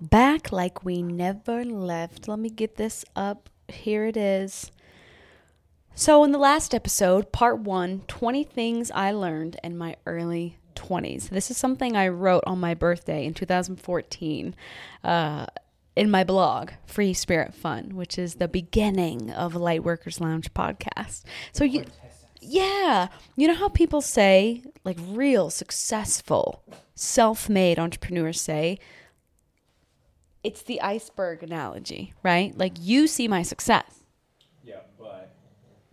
back like we never left. Let me get this up. Here it is. So, in the last episode, part one 20 things I learned in my early 20s. This is something I wrote on my birthday in 2014 uh, in my blog, Free Spirit Fun, which is the beginning of Lightworkers Lounge podcast. So, you. Yeah. You know how people say, like real successful, self made entrepreneurs say, it's the iceberg analogy, right? Like you see my success. Yeah, but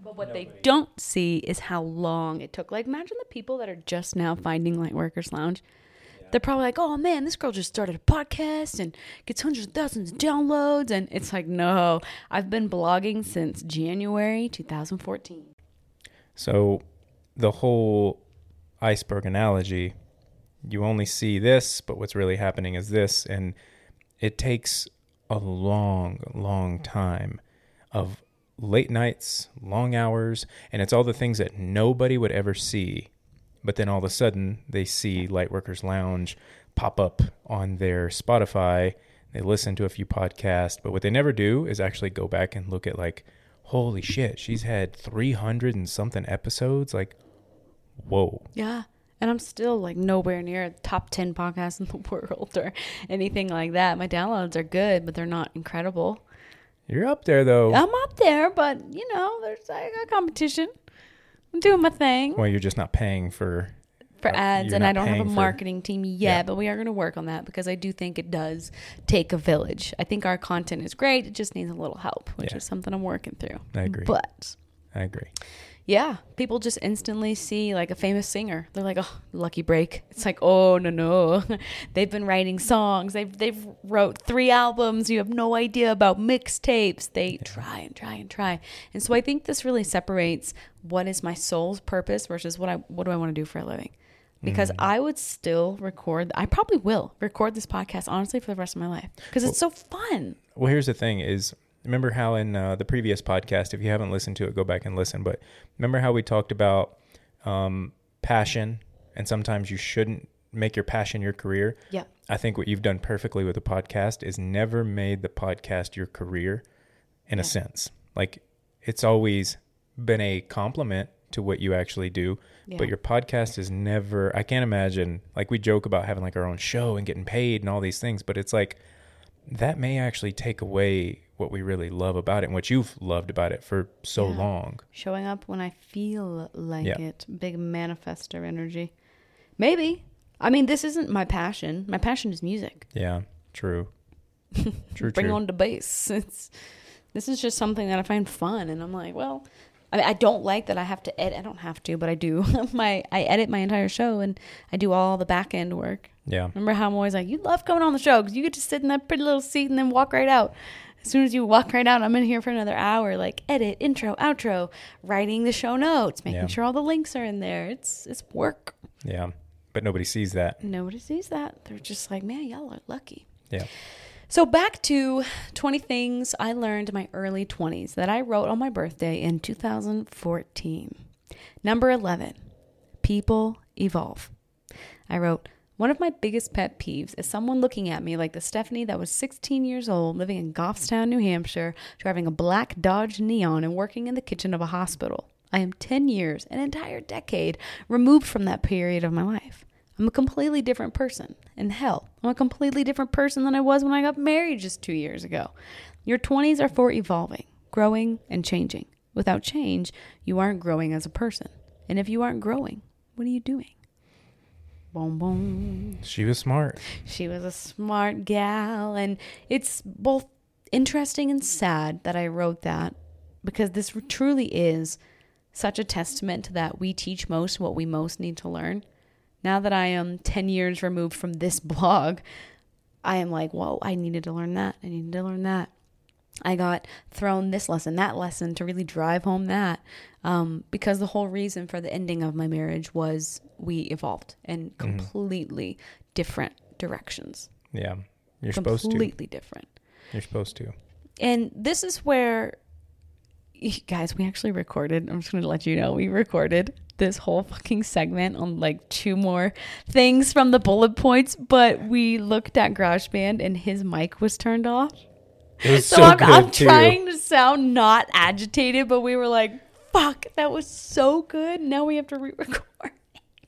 But what they don't see is how long it took. Like imagine the people that are just now finding Lightworkers Lounge. They're probably like, oh man, this girl just started a podcast and gets hundreds of thousands of downloads. And it's like, no, I've been blogging since January 2014. so the whole iceberg analogy, you only see this, but what's really happening is this, and it takes a long, long time of late nights, long hours, and it's all the things that nobody would ever see. But then all of a sudden, they see Lightworkers Lounge pop up on their Spotify. They listen to a few podcasts, but what they never do is actually go back and look at like, holy shit, she's had 300 and something episodes. Like, whoa. Yeah. And I'm still like nowhere near top 10 podcasts in the world or anything like that. My downloads are good, but they're not incredible. You're up there though. I'm up there, but you know, there's I got competition. I'm doing my thing Well, you're just not paying for. for uh, ads, and I don't have a paying for- marketing team yet, Yeah. but we are going to work on that because I do think it does take a village. I think our content is great; it just needs a little help, which Yeah. is something I'm working through. I agree. But I agree. Yeah, people just instantly see like a famous singer. They're like, "Oh, lucky break." It's like, "Oh no, no." they've been writing songs. They've they've wrote three albums. You have no idea about mixtapes. They try and try and try. And so I think this really separates what is my soul's purpose versus what I what do I want to do for a living. Because mm. I would still record. I probably will record this podcast honestly for the rest of my life because it's so fun. Well, here's the thing: is remember how in uh, the previous podcast, if you haven't listened to it, go back and listen. But remember how we talked about um, passion, and sometimes you shouldn't make your passion your career. Yeah. I think what you've done perfectly with the podcast is never made the podcast your career, in a sense. Like it's always been a compliment to what you actually do, Yeah. but your podcast is never. I can't imagine. Like we joke about having like our own show and getting paid and all these things, but it's like that may actually take away what we really love about it and what you've loved about it for so Yeah. long. showing up when I feel like Yeah. it. Big manifester energy. Maybe. I mean, this isn't my passion. My passion is music. Yeah, true. True, Bring true. on the bass. It's this is just something that I find fun, and I'm like, well, I, mean, I don't like that I have to edit. I don't have to, but I do. my I edit my entire show, and I do all the back end work. Yeah. Remember how I'm always like, you love coming on the show because you get to sit in that pretty little seat and then walk right out. As soon as you walk right out, I'm in here for another hour, like edit, intro, outro, writing the show notes, making Yeah. sure all the links are in there. It's it's work. Yeah. But nobody sees that. Nobody sees that. They're just like, man, y'all are lucky. Yeah. So back to 20 things I learned in my early 20s that I wrote on my birthday in 2014. Number 11, people evolve. I wrote, one of my biggest pet peeves is someone looking at me like the Stephanie that was 16 years old, living in Goffstown, New Hampshire, driving a black Dodge Neon and working in the kitchen of a hospital. I am 10 years, an entire decade, removed from that period of my life. I'm a completely different person. And hell, I'm a completely different person than I was when I got married just two years ago. Your 20s are for evolving, growing, and changing. Without change, you aren't growing as a person. And if you aren't growing, what are you doing? Boom, boom. She was smart. She was a smart gal. And it's both interesting and sad that I wrote that because this truly is such a testament to that we teach most what we most need to learn. Now that I am 10 years removed from this blog, I am like, whoa, I needed to learn that. I needed to learn that. I got thrown this lesson, that lesson to really drive home that. Um, because the whole reason for the ending of my marriage was we evolved in completely different directions. Yeah. You're supposed to. completely different. You're supposed to. And this is where guys, we actually recorded. I'm just going to let you know we recorded this whole fucking segment on like two more things from the bullet points, but we looked at GarageBand and his mic was turned off. So, so, I'm, I'm trying to sound not agitated, but we were like, fuck, that was so good. Now we have to re record.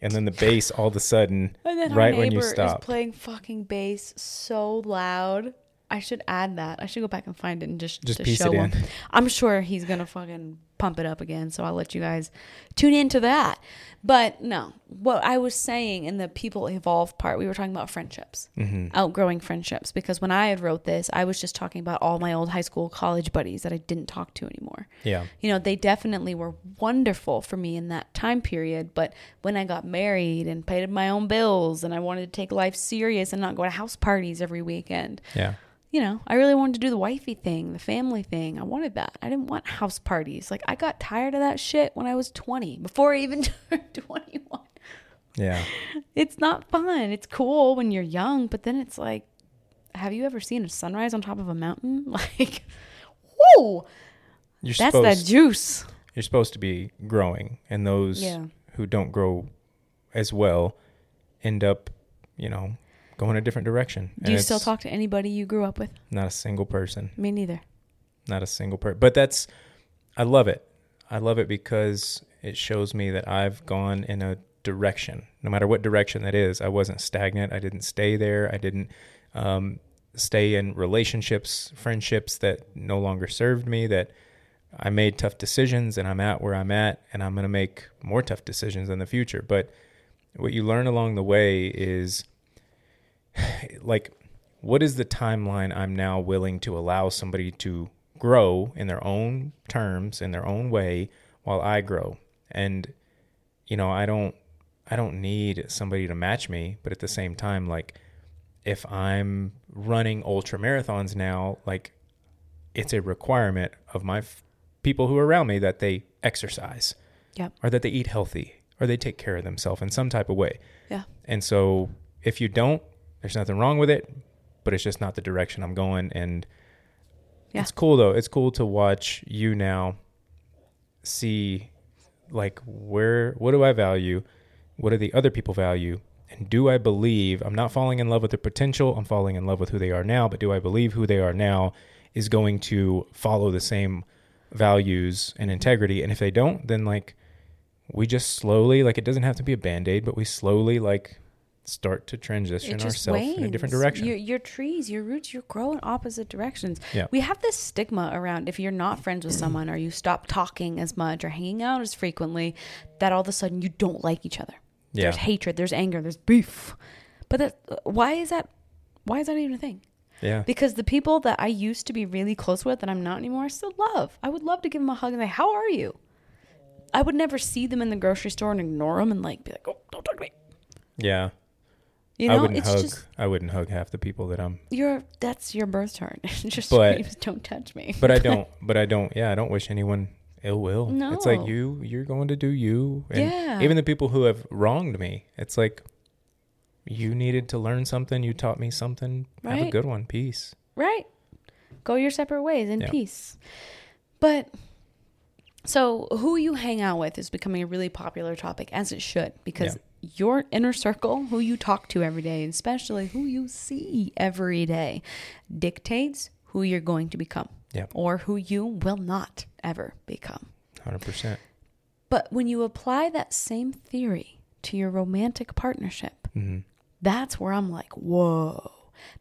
And then the bass all of a sudden, right when you neighbor is stop. playing fucking bass so loud. I should add that. I should go back and find it and just Just piece show it him. in. I'm sure he's gonna fucking pump it up again. So I'll let you guys tune into that. But no, what I was saying in the people evolve part, we were talking about friendships, hmm outgrowing friendships. Because when I had wrote this, I was just talking about all my old high school, college buddies that I didn't talk to anymore Yeah. you know, they definitely were wonderful for me in that time period. But when I got married and paid my own bills and I wanted to take life serious and not go to house parties every weekend, Yeah. You know, I really wanted to do the wifey thing, the family thing. I wanted that. I didn't want house parties. Like, I got tired of that shit when I was 20, before I even turned 21. Yeah. It's not fun. It's cool when you're young, but then it's like, have you ever seen a sunrise on top of a mountain? Like, whoa, You're that's supposed that juice. you're supposed to be growing, and those Yeah. who don't grow as well end up, you know, going in a different direction. Do you still talk to anybody you grew up with? Not a single person. Me neither. Not a single person. But that's, I love it. I love it because it shows me that I've gone in a direction, no matter what direction that is. I wasn't stagnant. I didn't stay there. I didn't um, stay in relationships, friendships that no longer served me, that I made tough decisions and I'm at where I'm at and I'm going to make more tough decisions in the future. But what you learn along the way is like, what is the timeline I'm now willing to allow somebody to grow in their own terms, in their own way, while I grow? And, you know, I don't, I don't need somebody to match me, but at the same time, like, if I'm running ultra marathons now, like, it's a requirement of my f- people who are around me that they exercise Yep. or that they eat healthy or they take care of themselves in some type of way. Yeah. And so if you don't, there's nothing wrong with it, but it's just not the direction I'm going. And Yeah. it's cool though. It's cool to watch you now see like where, what do I value? What do the other people value? And do I believe I'm not falling in love with their potential? I'm falling in love with who they are now, but do I believe who they are now is going to follow the same values and integrity? And if they don't, then like we just slowly, like it doesn't have to be a band aid, but we slowly like start to transition ourselves in a different direction. Your, your trees, your roots, you're growing opposite directions. Yeah. We have this stigma around if you're not friends with someone or you stop talking as much or hanging out as frequently, that all of a sudden you don't like each other. Yeah. There's hatred, there's anger, there's beef. But that, why is that? Why is that even a thing? yeah. Because the people that I used to be really close with that I'm not anymore, I still love. I would love to give them a hug and say, "How are you?" I would never see them in the grocery store and ignore them and like be like, "Oh, don't talk to me." Yeah. You I wouldn't hug. just I wouldn't hug half the people that I'm, you're that's your birth chart. Just But- screams, "Don't touch me." but I don't, but I don't, yeah, I don't wish anyone ill will. No. It's like you, you're going to do you. And Yeah. even the people who have wronged me, it's like you needed to learn something. You taught me something. Have a good one. Peace. right? Go your separate ways in Yeah. peace. But so who you hang out with is becoming a really popular topic as it should because your inner circle, who you talk to every day, and especially who you see every day, dictates who you're going to become Yeah. or who you will not ever become. 100%. But when you apply that same theory to your romantic partnership, hmm that's where I'm like, whoa.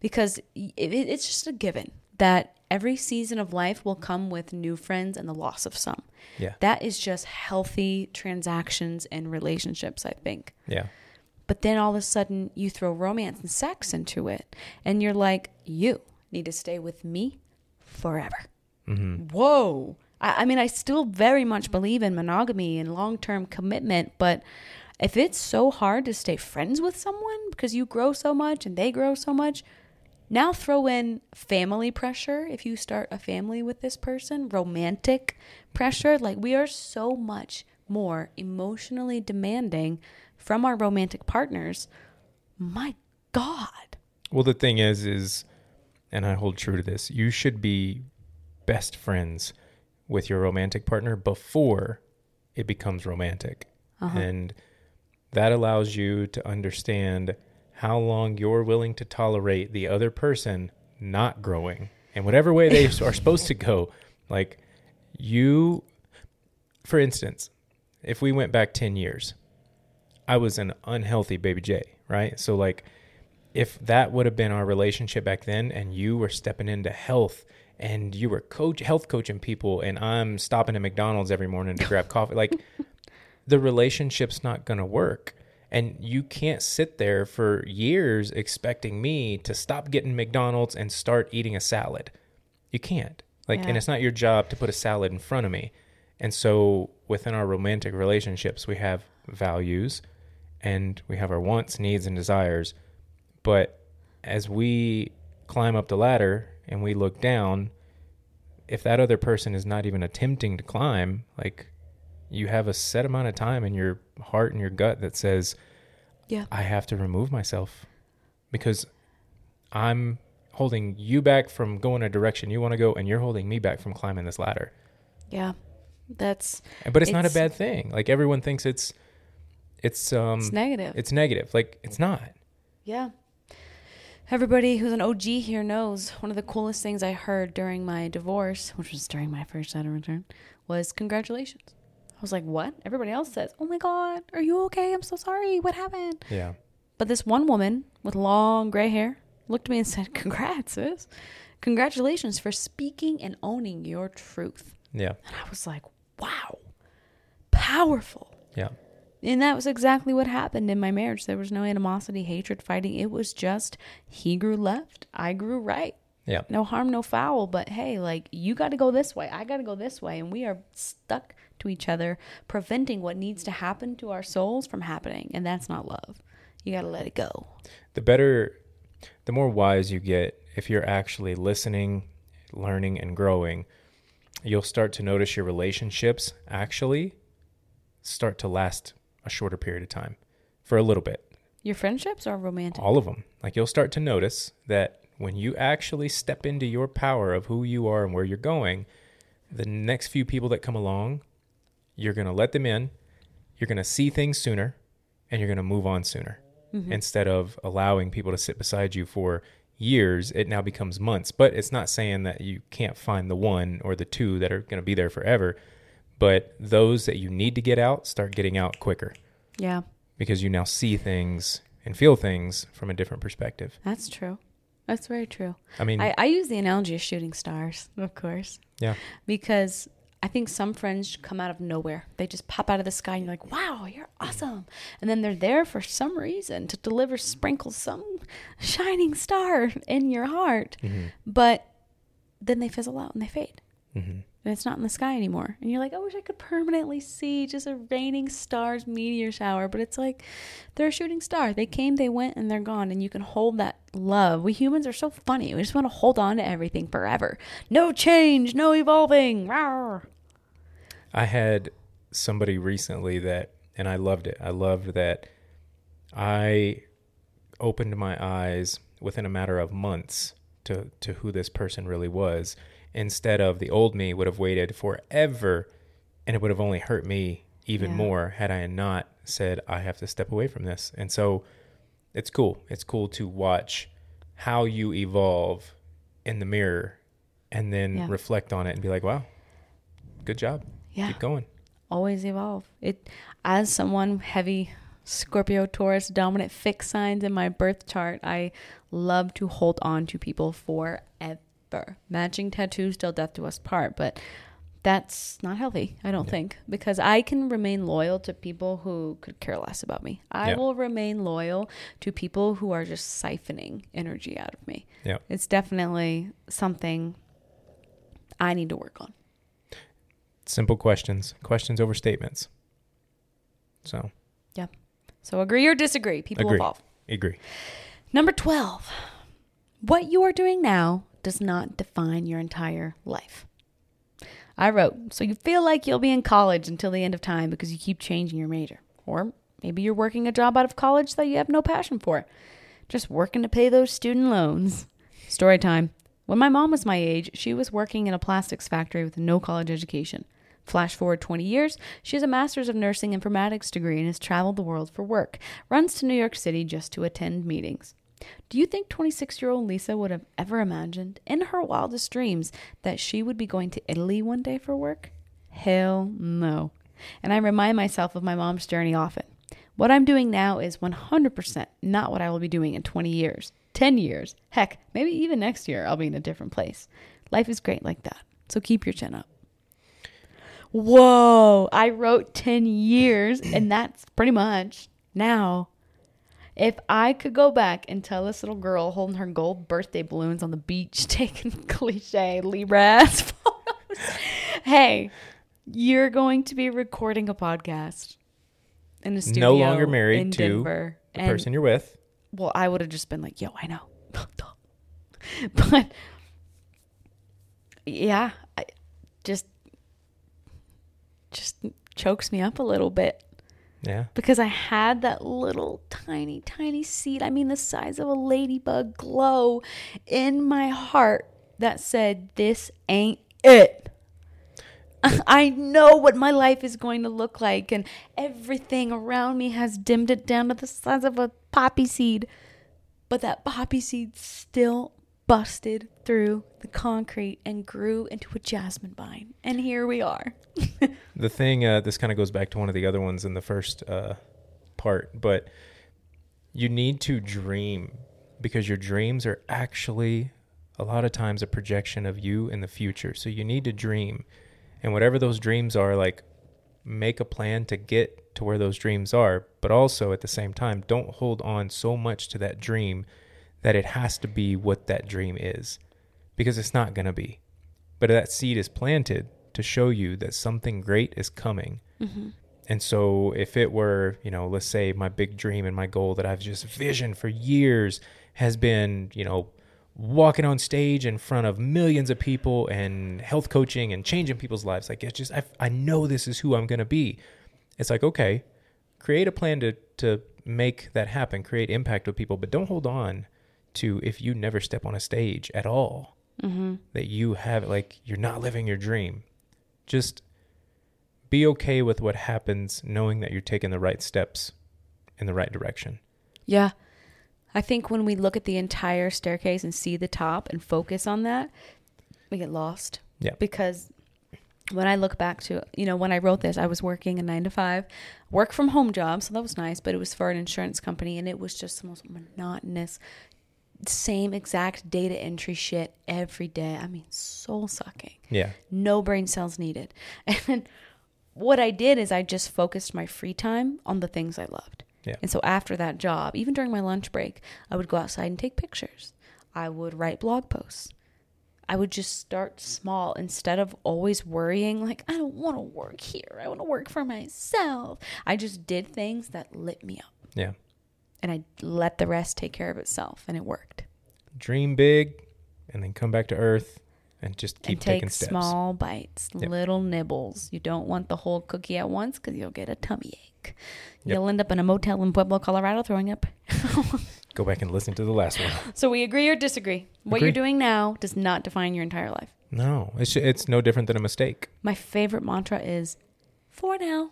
Because it, it- it's just a given that every season of life will come with new friends and the loss of some. Yeah. That is just healthy transactions and relationships, I think. Yeah. But then all of a sudden you throw romance and sex into it, and you're like, you need to stay with me forever. hmm Whoa. I, I mean, I still very much believe in monogamy and long term commitment, but if it's so hard to stay friends with someone because you grow so much and they grow so much, now throw in family pressure if you start a family with this person, romantic pressure. Like, we are so much more emotionally demanding from our romantic partners. My God. Well, the thing is, is, and I hold true to this, you should be best friends with your romantic partner before it becomes romantic. Uh-huh. And that allows you to understand how long you're willing to tolerate the other person not growing in whatever way they are supposed to go. Like you, for instance, if we went back 10 years, I was an unhealthy baby J, right? So, like, if that would have been our relationship back then and you were stepping into health and you were coach health coaching people and I'm stopping at McDonald's every morning to grab coffee like the relationship's not going to work and you can't sit there for years expecting me to stop getting McDonald's and start eating a salad. You can't. Like Yeah. and it's not your job to put a salad in front of me. And so within our romantic relationships we have values and we have our wants, needs and desires. But as we climb up the ladder and we look down, if that other person is not even attempting to climb, like you have a set amount of time in your heart and your gut that says, Yeah. I have to remove myself because I'm holding you back from going a direction you want to go, and you're holding me back from climbing this ladder. Yeah. That's But it's, not a bad thing. Like everyone thinks it's, it's um, it's negative. it's negative. Like it's not. Yeah. Everybody who's an OG here knows one of the coolest things I heard during my divorce, which was during my first Saturn return, was congratulations. I was like, what? Everybody else says, oh my God, are you okay? I'm so sorry. What happened? Yeah. But this one woman with long gray hair looked at me and said, congrats, sis. Congratulations for speaking and owning your truth. Yeah. And I was like, wow, powerful. Yeah. And that was exactly what happened in my marriage. There was no animosity, hatred, fighting. It was just he grew left, I grew right. Yeah. No harm, no foul. But hey, like you got to go this way, I got to go this way, and we are stuck to each other, preventing what needs to happen to our souls from happening. And that's not love. You got to let it go. the better the more wise you get if you're actually listening learning and growing you'll start to notice your relationships actually start to last a shorter period of time for a little bit Your friendships are romantic. all of them like you'll start to notice that when you actually step into your power of who you are and where you're going the next few people that come along you're going to let them in you're going to see things sooner and you're going to move on sooner. Mm-hmm. Instead of allowing people to sit beside you for years it now becomes months. But it's not saying that you can't find the one or the two that are going to be there forever but those that you need to get out start getting out quicker. Yeah, because you now see things and feel things from a different perspective. That's true. That's very true. i mean I, I use the analogy of shooting stars, of course. yeah. Because I think some friends come out of nowhere. They just pop out of the sky and you're like, wow, you're awesome. And then they're there for some reason to deliver, sprinkle some shining star in your heart. Mhm. But then they fizzle out and they fade. Mhm. And it's not in the sky anymore. And you're like, I wish I could permanently see just a raining stars meteor shower. But it's like they're a shooting star. They came, they went, and they're gone. And you can hold that love. We humans are so funny. We just want to hold on to everything forever. No change, no evolving. Rawr. I had somebody recently that, and I loved it. I loved that I opened my eyes within a matter of months to, to who this person really was. Instead of the old me would have waited forever and it would have only hurt me even Yeah. more had I not said, I have to step away from this. And so it's cool. It's cool to watch how you evolve in the mirror and then Yeah. reflect on it and be like, wow, good job. Yeah. Keep going. Always evolve. It as someone heavy Scorpio, Taurus, dominant fixed signs in my birth chart, I love to hold on to people forever. Matching tattoos till death do us part, but that's not healthy, I don't Yeah. think, because I can remain loyal to people who could care less about me. I Yeah. will remain loyal to people who are just siphoning energy out of me. Yeah. It's definitely something I need to work on. Simple questions, questions over statements. So, yeah. So agree or disagree, people Agree. evolve. agree. Number 12. What you are doing now does not define your entire life. I wrote, so you feel like you'll be in college until the end of time because you keep changing your major. Or maybe you're working a job out of college that you have no passion for, just working to pay those student loans. Story time. When my mom was my age, she was working in a plastics factory with no college education. Flash forward 20 years, she has a master's of nursing informatics degree and has traveled the world for work, runs to New York City just to attend meetings. Do you think 26 year old Lisa would have ever imagined, in her wildest dreams, that she would be going to Italy one day for work? Hell no. And I remind myself of my mom's journey often. What I'm doing now is 100% not what I will be doing in 20 years, 10 years. Heck, maybe even next year I'll be in a different place. Life is great like that. So keep your chin up. Whoa, I wrote 10 years, and that's pretty much now. If I could go back and tell this little girl holding her gold birthday balloons on the beach, taking cliche Libra ass photos, hey, you're going to be recording a podcast in a studio. no longer married to Denver. the And- person you're with. well, I would have just been like, yo, I know. but yeah, I just just chokes me up a little bit Yeah. because I had that little tiny tiny seed, I mean the size of a ladybug glow in my heart that said this ain't it. I know what my life is going to look like, and everything around me has dimmed it down to the size of a poppy seed. But that poppy seed still busted through the concrete and grew into a jasmine vine. And here we are. The thing, uh, this kind of goes back to one of the other ones in the first uh, part, but you need to dream because your dreams are actually a lot of times a projection of you in the future. So you need to dream. And whatever those dreams are, like make a plan to get to where those dreams are, but also at the same time, don't hold on so much to that dream that it has to be what that dream is because it's not going to be. But that seed is planted to show you that something great is coming. Mm-hmm. And so, if it were, you know, let's say my big dream and my goal that I've just visioned for years has been, you know, walking on stage in front of millions of people and health coaching and changing people's lives, like it's just, I, I know this is who I'm going to be. It's like, okay, create a plan to, to make that happen, create impact with people, but don't hold on to if you never step on a stage at all Mm-hmm. that you have like you're not living your dream. Just be okay with what happens knowing that you're taking the right steps in the right direction. Yeah. I think when we look at the entire staircase and see the top and focus on that, we get lost. Yeah. Because when I look back to, you know, when I wrote this, I was working a nine to five work from home job. So that was nice, but it was for an insurance company and it was just the most monotonous, same exact data entry shit every day. I mean, soul sucking Yeah. no brain cells needed. And what I did is I just focused my free time on the things I loved. Yeah. And so after that job, even during my lunch break, I would go outside and take pictures. I would write blog posts. I would just start small instead of always worrying, like, I don't want to work here. I want to work for myself. I just did things that lit me up Yeah. And I let the rest take care of itself. And it worked. Dream big and then come back to earth and just keep and take taking steps. small bites, Yep. little nibbles. You don't want the whole cookie at once because you'll get a tummy ache. Yep. You'll end up in a motel in Pueblo, Colorado, throwing up. Go back and listen to the last one. So we agree or disagree. What you're doing now does not define your entire life. No, it's it's no different than a mistake. My favorite mantra is for now.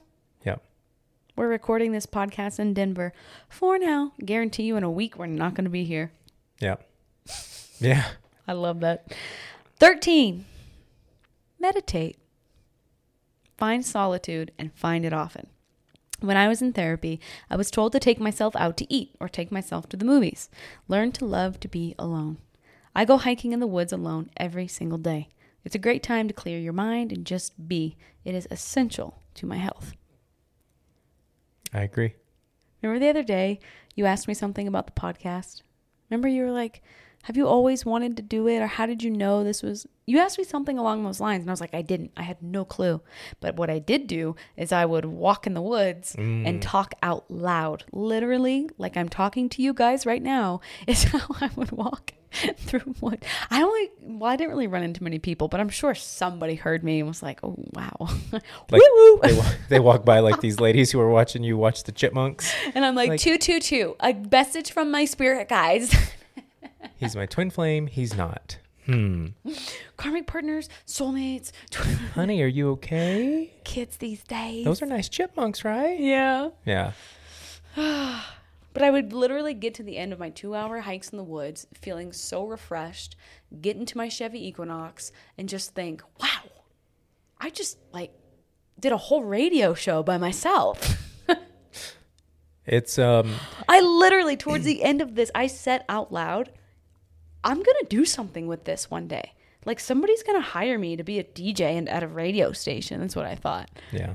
We're recording this podcast in Denver. For now. Guarantee you in a week we're not going to be here. Yeah. Yeah. I love that. 13. Meditate. Find solitude and find it often. When I was in therapy, I was told to take myself out to eat or take myself to the movies. Learn to love to be alone. I go hiking in the woods alone every single day. It's a great time to clear your mind and just be. It is essential to my health. I agree. Remember the other day you asked me something about the podcast? Remember you were like, have you always wanted to do it or how did you know this was you asked me something along those lines and I was like I didn't. I had no clue. But what I did do is I would walk in the woods and mm. talk out loud. Literally like I'm talking to you guys right now is how I would walk through what I only well I didn't really run into many people, but I'm sure somebody heard me and was like, "Oh, wow." Like they, they walk by like these ladies who are watching you watch the chipmunks. And I'm like, Like- two, two, two. A message from my spirit guys. He's my twin flame. He's not. Hmm. Karmic partners, soulmates, Honey, are you okay? kids these days. Those are nice chipmunks, right? yeah. Yeah. But I would literally get to the end of my two hour hikes in the woods feeling so refreshed, get into my Chevy Equinox, and just think, wow, I just like did a whole radio show by myself. It's um I literally, towards the end of this, I said out loud, I'm going to do something with this one day. Like somebody's going to hire me to be a DJ and at a radio station. That's what I thought. yeah.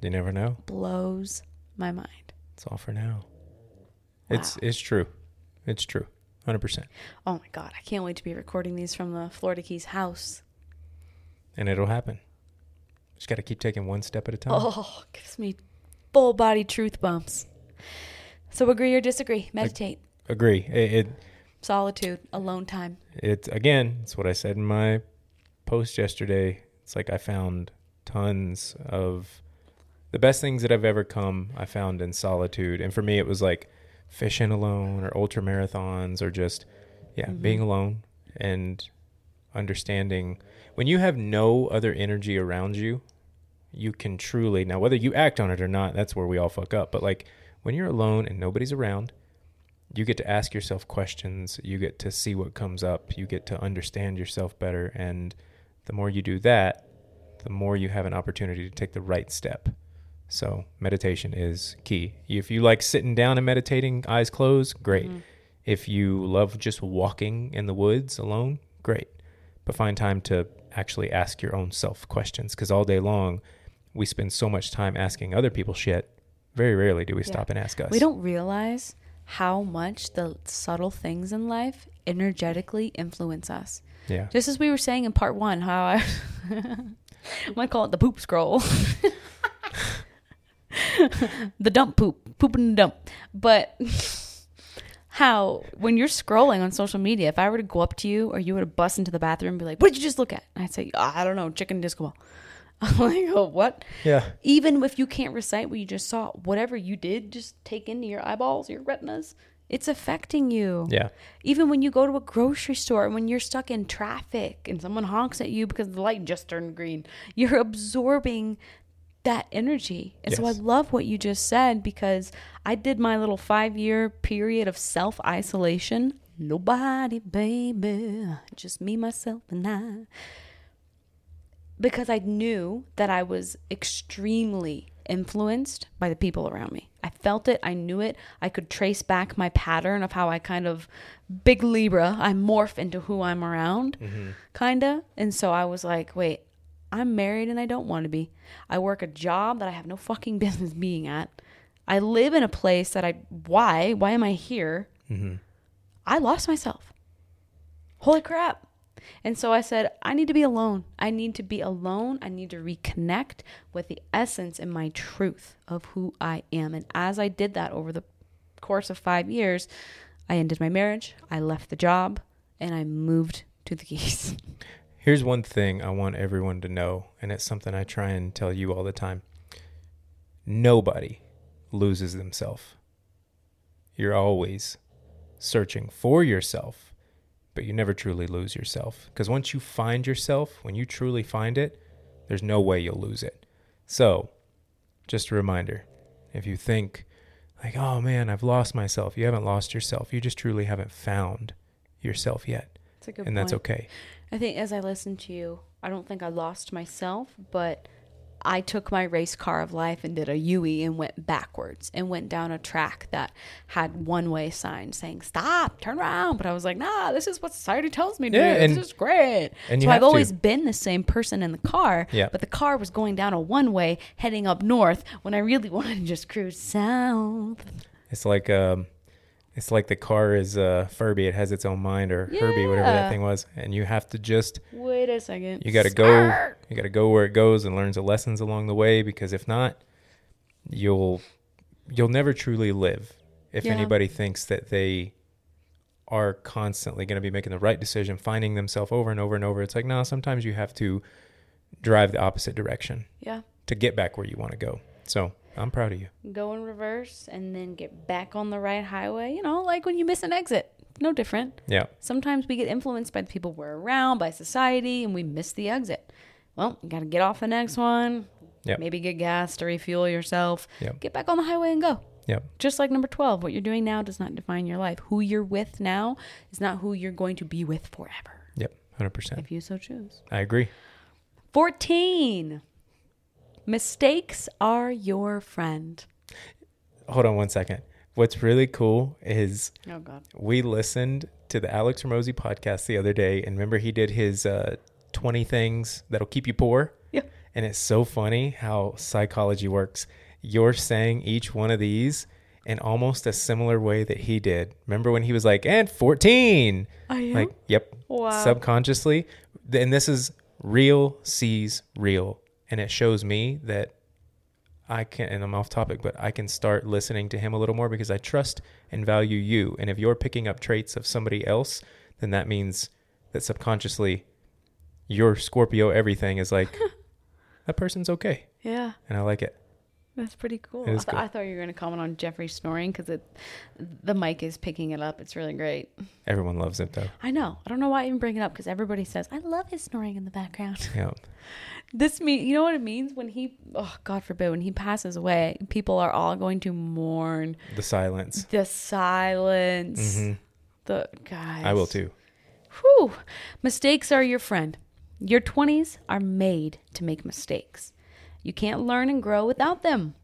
You never know. Blows my mind. It's all for now. It's Wow. it's true. It's true. Hundred percent. Oh my God. I can't wait to be recording these from the Florida Keys house. And it'll happen. Just gotta keep taking one step at a time. Oh, gives me full body truth bumps. So agree or disagree. Meditate. Agree. It, it Solitude. Alone time. it again, it's what I said in my post yesterday. It's like I found tons of the best things that I've ever come I found in solitude. And for me it was like fishing alone or ultra marathons or just yeah, mm-hmm. being alone and understanding when you have no other energy around you, you can truly now whether you act on it or not, that's where we all fuck up. But like when you're alone and nobody's around, you get to ask yourself questions. You get to see what comes up. You get to understand yourself better. And the more you do that the more you have an opportunity to take the right step so meditation is key if you like sitting down and meditating eyes closed great mm-hmm. if you love just walking in the woods alone great but find time to actually ask your own self questions because all day long we spend so much time asking other people shit very rarely do we Yeah. stop and ask us We don't realize how much the subtle things in life energetically influence us. yeah Just as we were saying in part one, how I, I might call it the poop scroll. the dump poop, poop in the dump. But how, when you're scrolling on social media, if I were to go up to you or you were to bust into the bathroom and be like, what did you just look at? And I'd say, ah, I don't know, chicken disco ball. I'm like, oh, what? yeah even if you can't recite what you just saw, whatever you did just take into your eyeballs, your retinas, it's affecting you. yeah Even when you go to a grocery store and when you're stuck in traffic and someone honks at you because the light just turned green, you're absorbing that energy. And so I love what you just said because I did my little five year period of self isolation. Nobody, baby, just me, myself, and I because I knew that I was extremely influenced by the people around me. I felt it, I knew it. I could trace back my pattern of how I kind of big Libra, I morph into who I'm around, mm-hmm. kind of. And so I was like, wait, I'm married and I don't want to be. I work a job that I have no fucking business being at. I live in a place that I why? Why am I here? Mm-hmm. I lost myself. Holy crap. And so I said, I need to be alone. I need to be alone. I need to reconnect with the essence and my truth of who I am. And as I did that over the course of five years, I ended my marriage, I left the job, and I moved to the Keys. Here's one thing I want everyone to know, and it's something I try and tell you all the time. Nobody loses themselves. You're always searching for yourself, but you never truly lose yourself. Because once you find yourself, when you truly find it, there's no way you'll lose it. So, just a reminder if you think, like, oh man, I've lost myself, you haven't lost yourself. You just truly haven't found yourself yet. That's a good and that's okay. I think as I listened to you, I don't think I lost myself, but I took my race car of life and did a U-E and went backwards and went down a track that had one-way signs saying "Stop, turn around." But I was like, "Nah, this is what society tells me to Yeah, do. and- this is great." and so I've have to. always been the same person in the car, Yeah. but the car was going down a one-way heading up north when I really wanted to just cruise south. It's like um, it's like the car is uh, Furby. It has its own mind, or Herbie, whatever that thing was. And you have to just Wait a second. you got to go. You got to go where it goes and learn the lessons along the way. Because if not, you'll you'll never truly live. If Yeah. anybody thinks that they are constantly going to be making the right decision, finding themselves over and over and over, it's like no. Sometimes you have to drive the opposite direction Yeah. to get back where you want to go. So I'm proud of you. go in reverse and then get back on the right highway. You know, like when you miss an exit, no different. Yeah. Sometimes we get influenced by the people we're around, by society, and we miss the exit. Well, you got to get off the next one. Yep. Maybe get gas to refuel yourself. Yep. Get back on the highway and go. Yep. Just like number 12, what you're doing now does not define your life. Who you're with now is not who you're going to be with forever, Yep. 100%. if you so choose. I agree. 14. Mistakes are your friend. Hold on one second. What's really cool is Oh, God. we listened to the Alex Hormozi podcast the other day, and remember he did his uh, 20 things that'll keep you poor? Yeah. And it's so funny how psychology works. You're saying each one of these in almost a similar way that he did. Remember when he was like, and 14? I am? Like, yep. Wow. Subconsciously. And this is real sees real. And it shows me that I can, and I'm off topic, but I can start listening to him a little more because I trust and value you. And if you're picking up traits of somebody else, then that means that subconsciously your Scorpio everything is like, that person's okay. yeah. And I like it. That's pretty cool. I, th- cool. I thought you were going to comment on Jeffrey snoring because it, the mic is picking it up. It's really great. Everyone loves it though. I know. I don't know why I even bring it up because everybody says I love his snoring in the background. Yeah. this mean you know what it means when he oh God forbid when he passes away, people are all going to mourn The silence. the silence. hmm The guys, I will too. Whew. Mistakes are your friend. Your 20s are made to make mistakes. You can't learn and grow without them.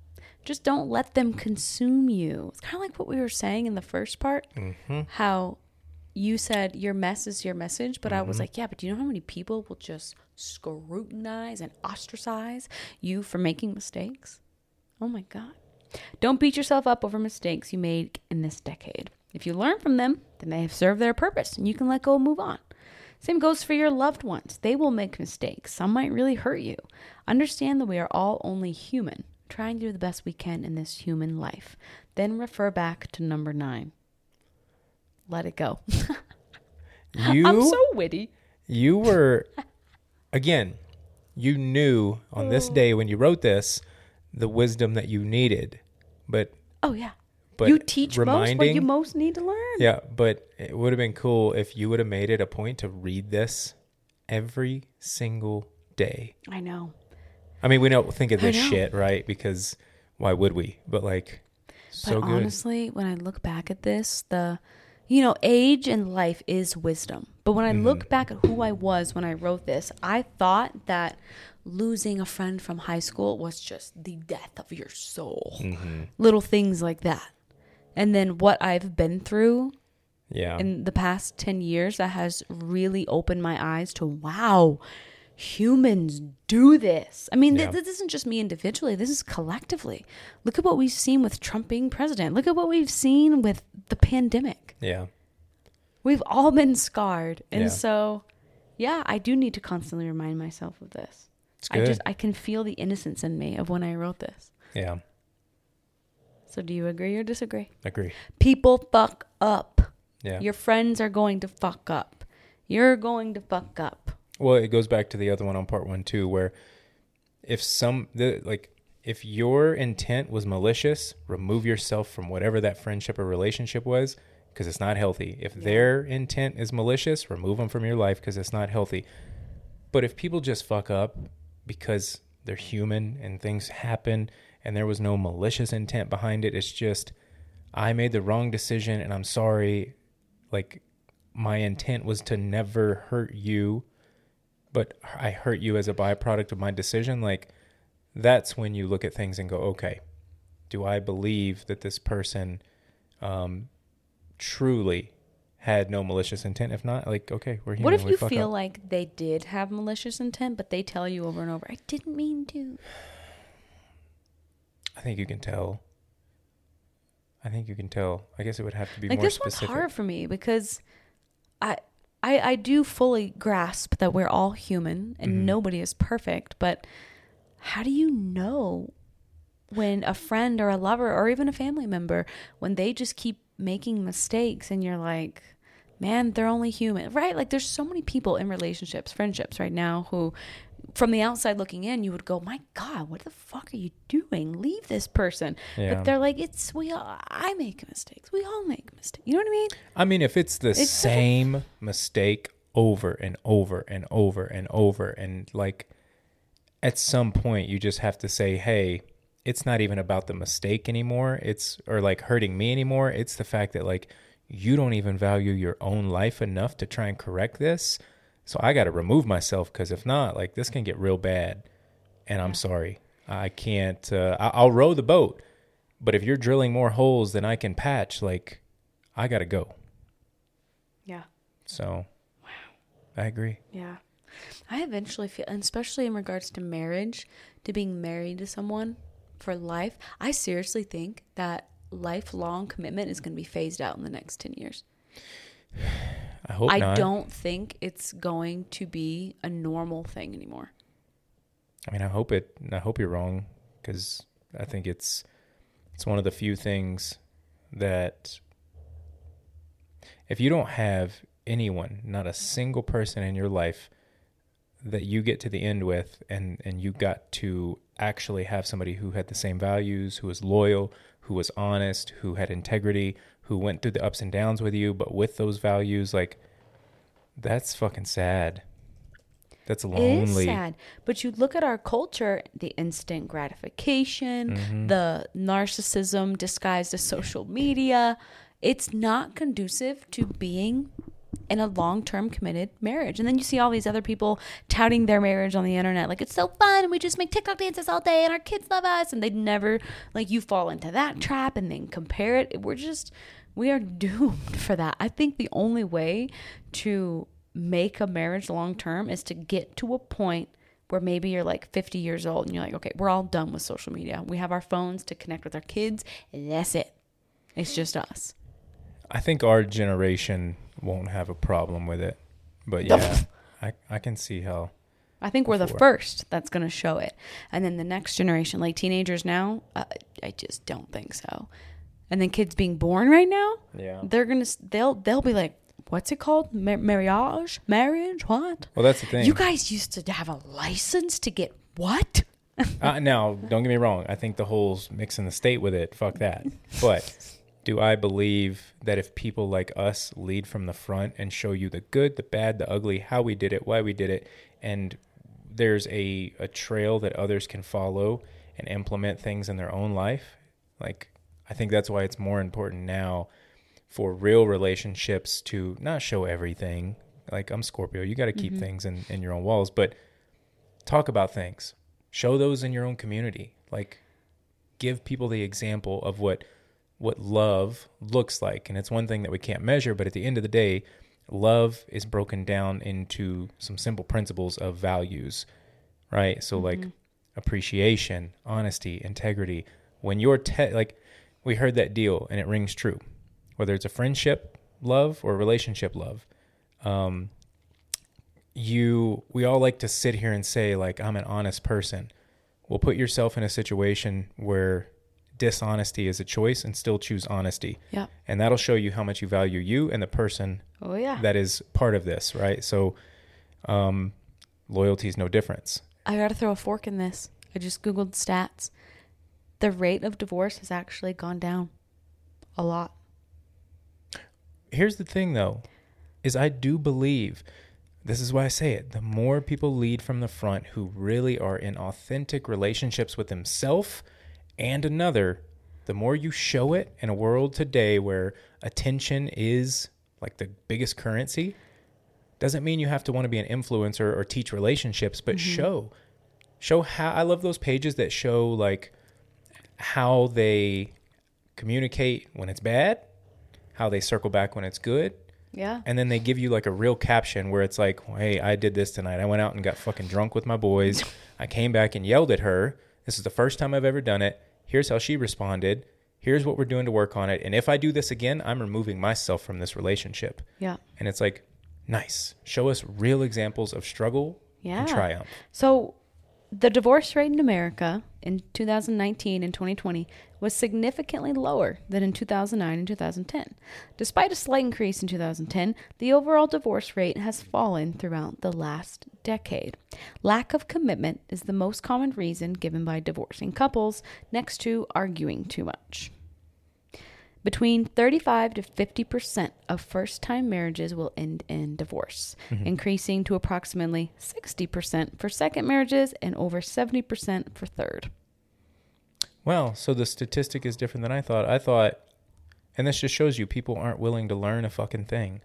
Just don't let them consume you. It's kind of like what we were saying in the first part hmm how you said your mess is your message, but I Mm-hmm. was like, yeah, but do you know how many people will just scrutinize and ostracize you for making mistakes? Oh my God. Don't beat yourself up over mistakes you made in this decade. If you learn from them, then they have served their purpose and you can let go and move on. Same goes for your loved ones. They will make mistakes. Some might really hurt you. Understand that we are all only human, trying to do the best we can in this human life. Then refer back to number nine. Let it go. You I'm so witty. you were again you knew on this oh. day when you wrote this the wisdom that you needed but Oh yeah. but you teach most what you most need to learn. yeah but it would have been cool if you would have made it a point to read this every single day I know. i mean we don't think of this shit right because why would we but like so but good honestly, when I look back at this, the you know, age and life is wisdom. But when I Mm-hmm. look back at who I was when I wrote this, I thought that losing a friend from high school was just the death of your soul. Mm-hmm. Little things like that. And then what I've been through yeah in the past 10 years that has really opened my eyes to wow humans do this i mean th- Yeah. this isn't just me individually this is collectively look at what we've seen with trump being president look at what we've seen with the pandemic yeah we've all been scarred. And Yeah. so yeah i do need to constantly remind myself of this. It's i just i can feel the innocence in me of when i wrote this. Yeah. So do you agree or disagree? Agree. People fuck up. Yeah. Your friends are going to fuck up. You're going to fuck up. Well, it goes back to the other one on part one too, where if some the like if your intent was malicious, remove yourself from whatever that friendship or relationship was because it's not healthy. If their intent is malicious, remove them from your life because it's not healthy. But if people just fuck up because they're human and things happen and there was no malicious intent behind it, it's just I made the wrong decision and I'm sorry. Like my intent was to never hurt you but I hurt you as a byproduct of my decision, like that's when you look at things and go, okay, do I believe that this person um, truly had no malicious intent? If not, like, okay, we're human. What if we you feel up. like they did have malicious intent, but they tell you over and over, I didn't mean to? I think you can tell. I think you can tell. I guess it would have to be Like more this specific. one's hard for me because I I I do fully grasp that we're all human and Mhm. nobody is perfect, but how do you know when a friend or a lover or even a family member when they just keep making mistakes and you're like man they're only human right like there's so many people in relationships friendships right now who from the outside looking in, you would go, "My God, what the fuck are you doing? Leave this person." Yeah. But they're like, "It's we all. I make mistakes. We all make mistakes. You know what I mean?" I mean, if it's the It's such a- same mistake over and over and over and over, and like at some point you just have to say, hey, it's not even about the mistake anymore. It's, or like hurting me anymore. It's the fact that like you don't even value your own life enough to try and correct this. So I got to remove myself because if not, like this can get real bad. And I'm sorry. I can't, uh, I- I'll row the boat. But if you're drilling more holes than I can patch, like I got to go. Yeah. So, wow, I agree. Yeah. I eventually feel, and especially in regards to marriage, to being married to someone for life, I seriously think that lifelong commitment is going to be phased out in the next 10 years. I hope I not. don't think it's going to be a normal thing anymore. I mean, I hope it. I hope you're wrong because I think it's it's one of the few things that if you don't have anyone, not a single person in your life that you get to the end with, and and you got to actually have somebody who had the same values, who was loyal, who was honest, who had integrity, who went through the ups and downs with you, but with those values, like that's fucking sad. That's lonely. It is sad. But you look at our culture, the instant gratification, Mm-hmm. the narcissism disguised as social media. It's not conducive to being in a long term committed marriage. And then you see all these other people touting their marriage on the internet. Like, it's so fun. And we just make TikTok dances all day and our kids love us. And they'd never, like, you fall into that trap and then compare it. We're just, we are doomed for that. I think the only way to make a marriage long term is to get to a point where maybe you're like 50 years old and you're like, okay, we're all done with social media. We have our phones to connect with our kids, and that's it. It's just us. I think our generation won't have a problem with it. But yeah, I, I can see how. I think we're the first that's going to show it. And then the next generation, like teenagers now, uh, I just don't think so. And then kids being born right now, Yeah. they're to, they'll, they'll be like, what's it called? Mar- marriage? Marriage? What? Well, that's the thing. You guys used to have a license to get what? uh, now, don't get me wrong. I think the whole mixing the state with it, fuck that. But do I believe that if people like us lead from the front and show you the good, the bad, the ugly, how we did it, why we did it, and there's a, a trail that others can follow and implement things in their own life, like I think that's why it's more important now for real relationships to not show everything. Like I'm Scorpio, you got to keep mm-hmm. things in, in your own walls, but talk about things. Show those in your own community. Like give people the example of what what love looks like. And it's one thing that we can't measure, but at the end of the day, love is broken down into some simple principles of values, right? So like appreciation, honesty, integrity. When you're te- like we heard that deal and it rings true. Whether it's a friendship love or relationship love. Um you we all like to sit here and say like I'm an honest person. Well, put yourself in a situation where dishonesty is a choice and still choose honesty. Yeah. And that'll show you how much you value you and the person Oh, yeah. that is part of this, right? So um loyalty is no difference. I got to throw a fork in this. I just Googled stats. The rate of divorce has actually gone down a lot. Here's the thing though, is I do believe this is why I say it. The more people lead from the front who really are in authentic relationships with themselves and another, the more you show it in a world today where attention is like the biggest currency, doesn't mean you have to want to be an influencer or teach relationships, but mm-hmm. show. Show how I love those pages that show like how they communicate when it's bad, how they circle back when it's good, Yeah. and then they give you like a real caption where it's like, "Hey, I did this tonight. I went out and got fucking drunk with my boys. I came back and yelled at her. This is the first time I've ever done it. Here's how she responded. Here's what we're doing to work on it. And if I do this again, I'm removing myself from this relationship." Yeah. And it's like, nice. Show us real examples of struggle Yeah. and triumph. So the divorce rate in America in 2019 and 2020 was significantly lower than in 2009 and 2010. Despite a slight increase in 2010, the overall divorce rate has fallen throughout the last decade. Lack of commitment is the most common reason given by divorcing couples, next to arguing too much. Between 35 to 50% of first time marriages will end in divorce, mm-hmm. increasing to approximately 60% for second marriages and over 70% for third. Well, so the statistic is different than I thought. I thought, and this just shows you people aren't willing to learn a fucking thing.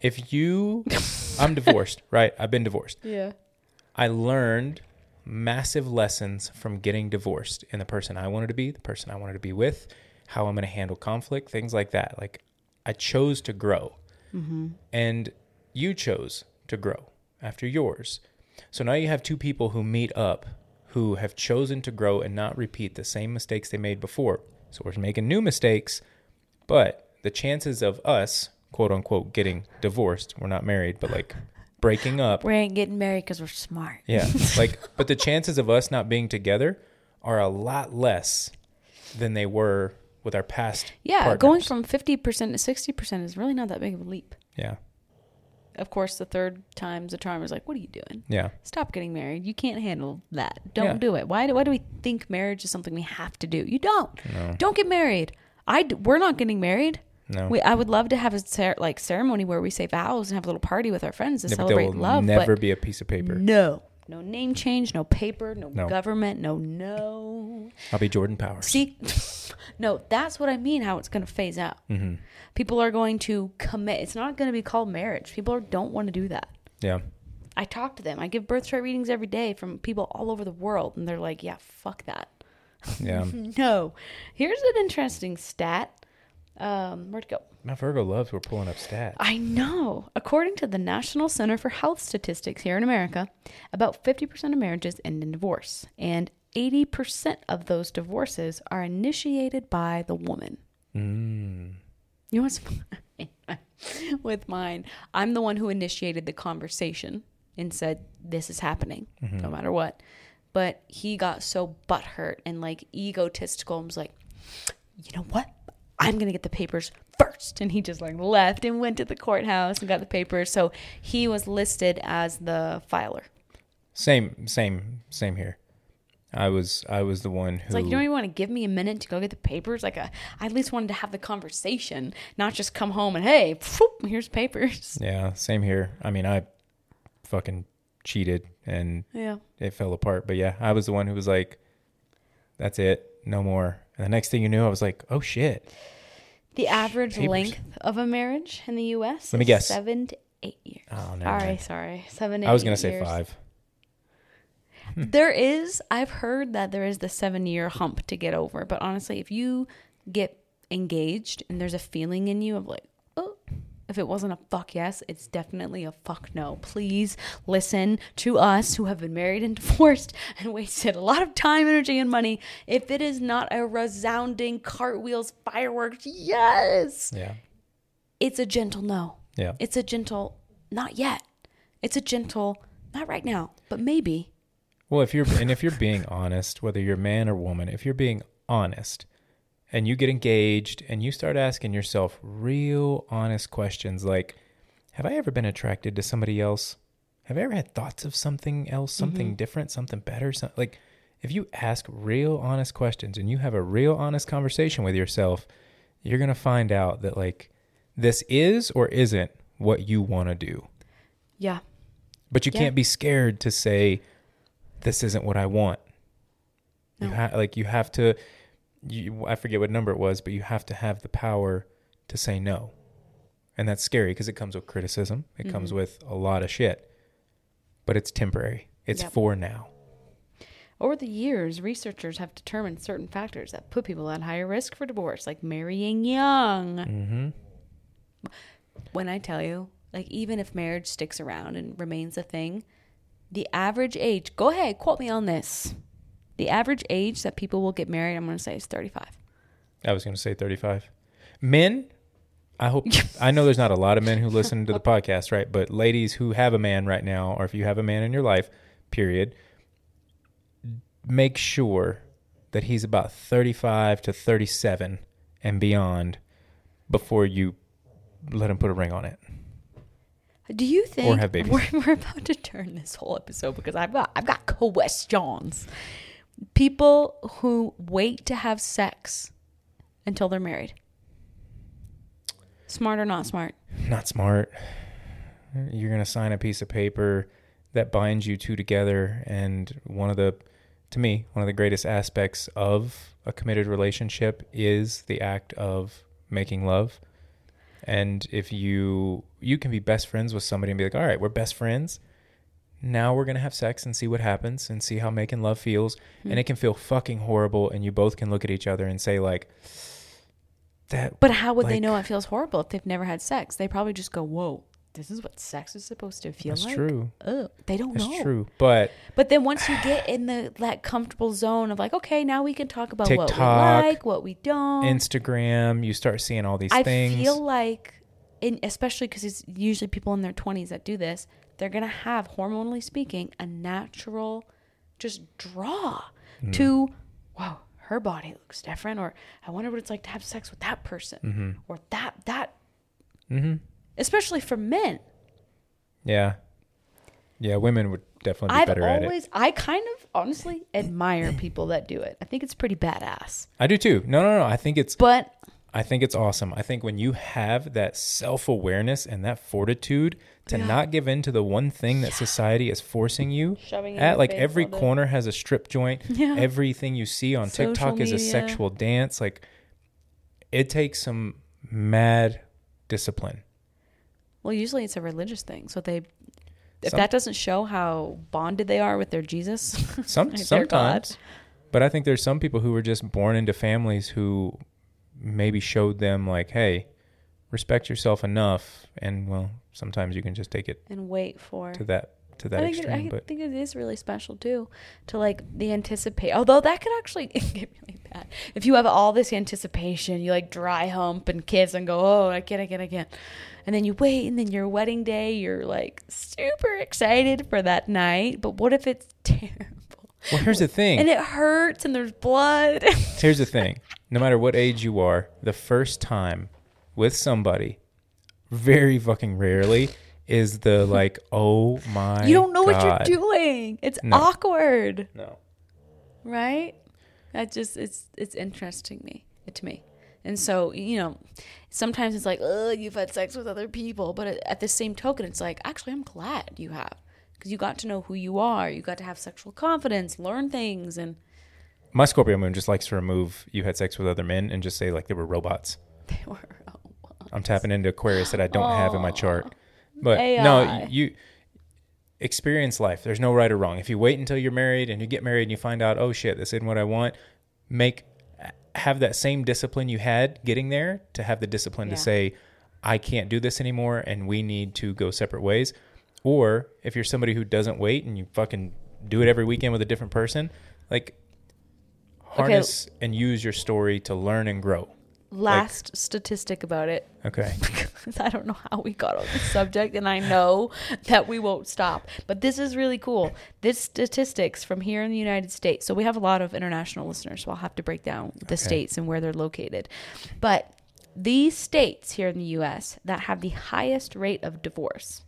If you, I'm divorced, right? I've been divorced. Yeah. I learned massive lessons from getting divorced in the person I wanted to be, the person I wanted to be with, how I'm going to handle conflict, things like that. Like I chose to grow. Mm-hmm. And you chose to grow after yours. So now you have two people who meet up who have chosen to grow and not repeat the same mistakes they made before. So we're making new mistakes, but the chances of us, quote unquote, getting divorced, we're not married, but like breaking up We ain't getting married because we're smart. yeah. Like, but the chances of us not being together are a lot less than they were with our past. Yeah, going from 50% to 60% is really not that big of a leap. Yeah. Of course, the third time's the charm is like, what are you doing? Yeah. Stop getting married. You can't handle that. Don't Yeah. do it. Why do, why do we think marriage is something we have to do? You don't. No. Don't get married. I d- we're not getting married. No. We, I would love to have a cer- like ceremony where we say vows and have a little party with our friends to Yeah, but celebrate will love. never but be a piece of paper. no, no name change, no paper, no, No. government, no no. I'll be Jordan Powers. See, no, that's what I mean. How it's going to phase out. hmm People are going to commit. It's not going to be called marriage. People are, don't want to do that. Yeah. I talk to them. I give birth chart readings every day from people all over the world, and they're like, "Yeah, fuck that." Yeah. No. Here's an interesting stat. Um, where'd it go? My Virgo loves we're pulling up stats. I know. According to the National Center for Health Statistics here in America, about 50% of marriages end in divorce, and 80% of those divorces are initiated by the woman. Mm. You know what's funny? with mine? I'm the one who initiated the conversation and said, This is happening, no matter what. But he got so butthurt and like egotistical and was like, You know what? I'm going to get the papers first. And he just like left and went to the courthouse and got the papers. So he was listed as the filer. Same, same, same here. I was, I was the one who. It's like, you don't even want to give me a minute to go get the papers? Like, a, I at least wanted to have the conversation, not just come home and, hey, phoop, here's papers. yeah, same here. I mean, I fucking cheated and Yeah. it fell apart. But yeah, I was the one who was like, "That's it, no more." And the next thing you knew, I was like, "Oh shit!" The average Papers. length of a marriage in the U.S. Let me is guess. Seven to eight years. Oh no, sorry, sorry. Seven. To I was gonna say years. five. Hmm. There is. I've heard that there is the seven-year hump to get over. But honestly, if you get engaged and there's a feeling in you of like, if it wasn't a fuck yes, it's definitely a fuck no. Please listen to us who have been married and divorced and wasted a lot of time, energy, and money. If it is not a resounding cartwheels, fireworks, yes. Yeah, it's a gentle no. yeah, It's a gentle not yet. It's a gentle not right now, but maybe. Well, if you're and if you're being honest, whether you're man or woman, if you're being honest and you get engaged and you start asking yourself real honest questions like have I ever been attracted to somebody else? Have I ever had thoughts of something else, mm-hmm. something different, something better, some, like if you ask real honest questions and you have a real honest conversation with yourself, you're going to find out that like this is or isn't what you want to do. Yeah. But you Yeah. can't be scared to say, "This isn't what I want." You No. ha- like you have to. You, I forget what number it was, but you have to have the power to say no, and that's scary because it comes with criticism. It comes Mhm. with a lot of shit, but it's temporary. It's Yep. for now. Over the years, researchers have determined certain factors that put people at higher risk for divorce, like marrying young. Mm-hmm. When I tell you, like, even if marriage sticks around and remains a thing, the average age, go ahead, quote me on this. The average age that people will get married, I'm going to say, is 35. I was going to say thirty-five. Men, I hope. I know there's not a lot of men who listen to the podcast, right? But ladies who have a man right now, or if you have a man in your life, period, make sure that he's about 35 to 37 and beyond before you let him put a ring on it. Do you think. We're, we're about to turn this whole episode because I've got I've got questions. People who wait to have sex until they're married. Smart or not smart? Not smart. You're going to sign a piece of paper that binds you two together and one of the to me, one of the greatest aspects of a committed relationship is the act of making love. And if you you can be best friends with somebody and be like, "All right, we're best friends. Now we're going to have sex and see what happens and see how making love feels." Hmm. And it can feel fucking horrible and you both can look at each other and say like that But how would they know it feels horrible if they've never had sex? They probably just go, "Whoa, this is what sex is supposed to feel That's like." true. Ugh, they don't That's know. true. But But then once you get in the that comfortable zone of like, okay, now we can talk about what we like, what we don't. Instagram, you start seeing all these I things. feel like, in, especially because it's usually people in their 20s that do this, they're going to have, hormonally speaking, a natural just draw Mm. to, wow, her body looks different, or I wonder what it's like to have sex with that person, Mm-hmm. or that, that, hmm especially for men. Yeah. Yeah, women would definitely be I've better at it. always, I kind of honestly admire people that do it. I think it's pretty badass. I do too. No, no, no. I think it's But I think it's awesome. I think when you have that self-awareness and that fortitude to Yeah. not give in to the one thing that society is forcing you Shoving at like every corner has a strip joint. Yeah. Everything you see on Social TikTok is a sexual dance. Like it takes some mad discipline. Well, usually it's a religious thing. So they, if Some- that doesn't show how bonded they are with their Jesus, Some Their sometimes, but I think there's some people who were just born into families who maybe showed them like, hey, respect yourself enough, and well, sometimes you can just take it and wait for. to that to that I think, it. I but think it is really special too, to like the anticipate. Although that could actually get really bad if you have all this anticipation. You like dry hump and kiss and go, oh, I can't, I can't, I can't, and then you wait, and then your wedding day, you're like super excited for that night. But what if it's terrible? well, here's the thing. And it hurts, and there's blood. Here's the thing. No matter what age you are, the first time with somebody, very fucking rarely, is the like, oh my. you don't know God. what you're doing. It's No. awkward. No. right that just it's it's interesting me to me and so you know sometimes it's like oh you've had sex with other people but at- at the same token it's like actually i'm glad you have because you got to know who you are you got to have sexual confidence learn things and My Scorpio moon just likes to remove you had sex with other men and just say like they were robots. they were oh, I'm tapping into Aquarius that I don't have in my chart. But AI. no, you experience life. There's no right or wrong. If you wait until you're married and you get married and you find out, oh shit, this isn't what I want, make have that same discipline you had getting there to have the discipline Yeah. to say, I can't do this anymore and we need to go separate ways. Or if you're somebody who doesn't wait and you fucking do it every weekend with a different person, like harness and use your story to learn and grow. last statistic about it Okay. because I don't know how we got on this subject, and I know that we won't stop. But this is really cool. This statistics from here in the United States. So we have a lot of international listeners, so I'll have to break down the Okay. states and where they're located. But these states here in the U.S. that have the highest rate of divorce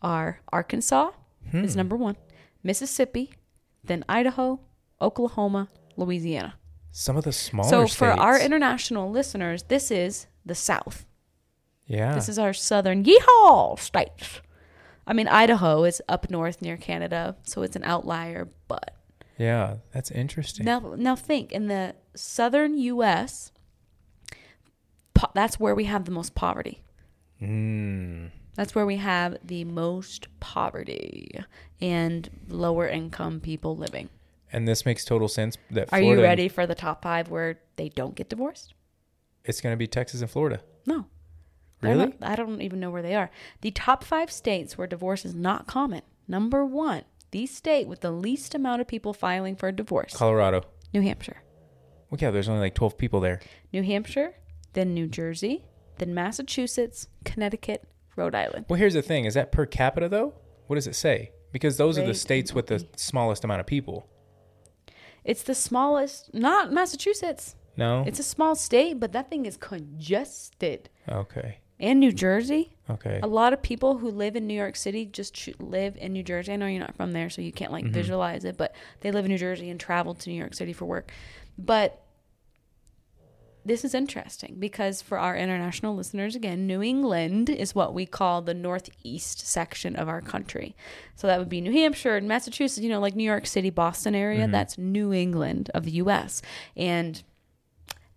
are Arkansas is hmm. number one, Mississippi, then Idaho, Oklahoma, Louisiana. Some of the smaller so states. for our international listeners, this is the South. yeah. This is our southern yeehaw states. I mean, Idaho is up north near Canada, so it's an outlier. But Yeah, that's interesting. now, now think in the southern U.S. Po- that's where we have the most poverty. Mm. That's where we have the most poverty and lower income people living. And this makes total sense. That Are you ready for the top five where they don't get divorced? It's going to be Texas and Florida. No. Really? not- I don't even know where they are. The top five states where divorce is not common. Number one, the state with the least amount of people filing for a divorce Colorado. New Hampshire. Well, yeah, there's only like 12 people there. New Hampshire, then New Jersey, then Massachusetts, Connecticut, Rhode Island. Well, here's the thing: is that per capita though? What does it say? Because those are the states with the smallest amount of people. It's the smallest, not Massachusetts. No. It's a small state, but that thing is congested. okay. And New Jersey. Okay. A lot of people who live in New York City just ch- live in New Jersey. I know you're not from there, so you can't like Mhm. visualize it, but they live in New Jersey and travel to New York City for work. But this is interesting because for our international listeners, again, New England is what we call the northeast section of our country. So that would be New Hampshire and Massachusetts, you know, like New York City, Boston area. Mhm. That's New England of the US. And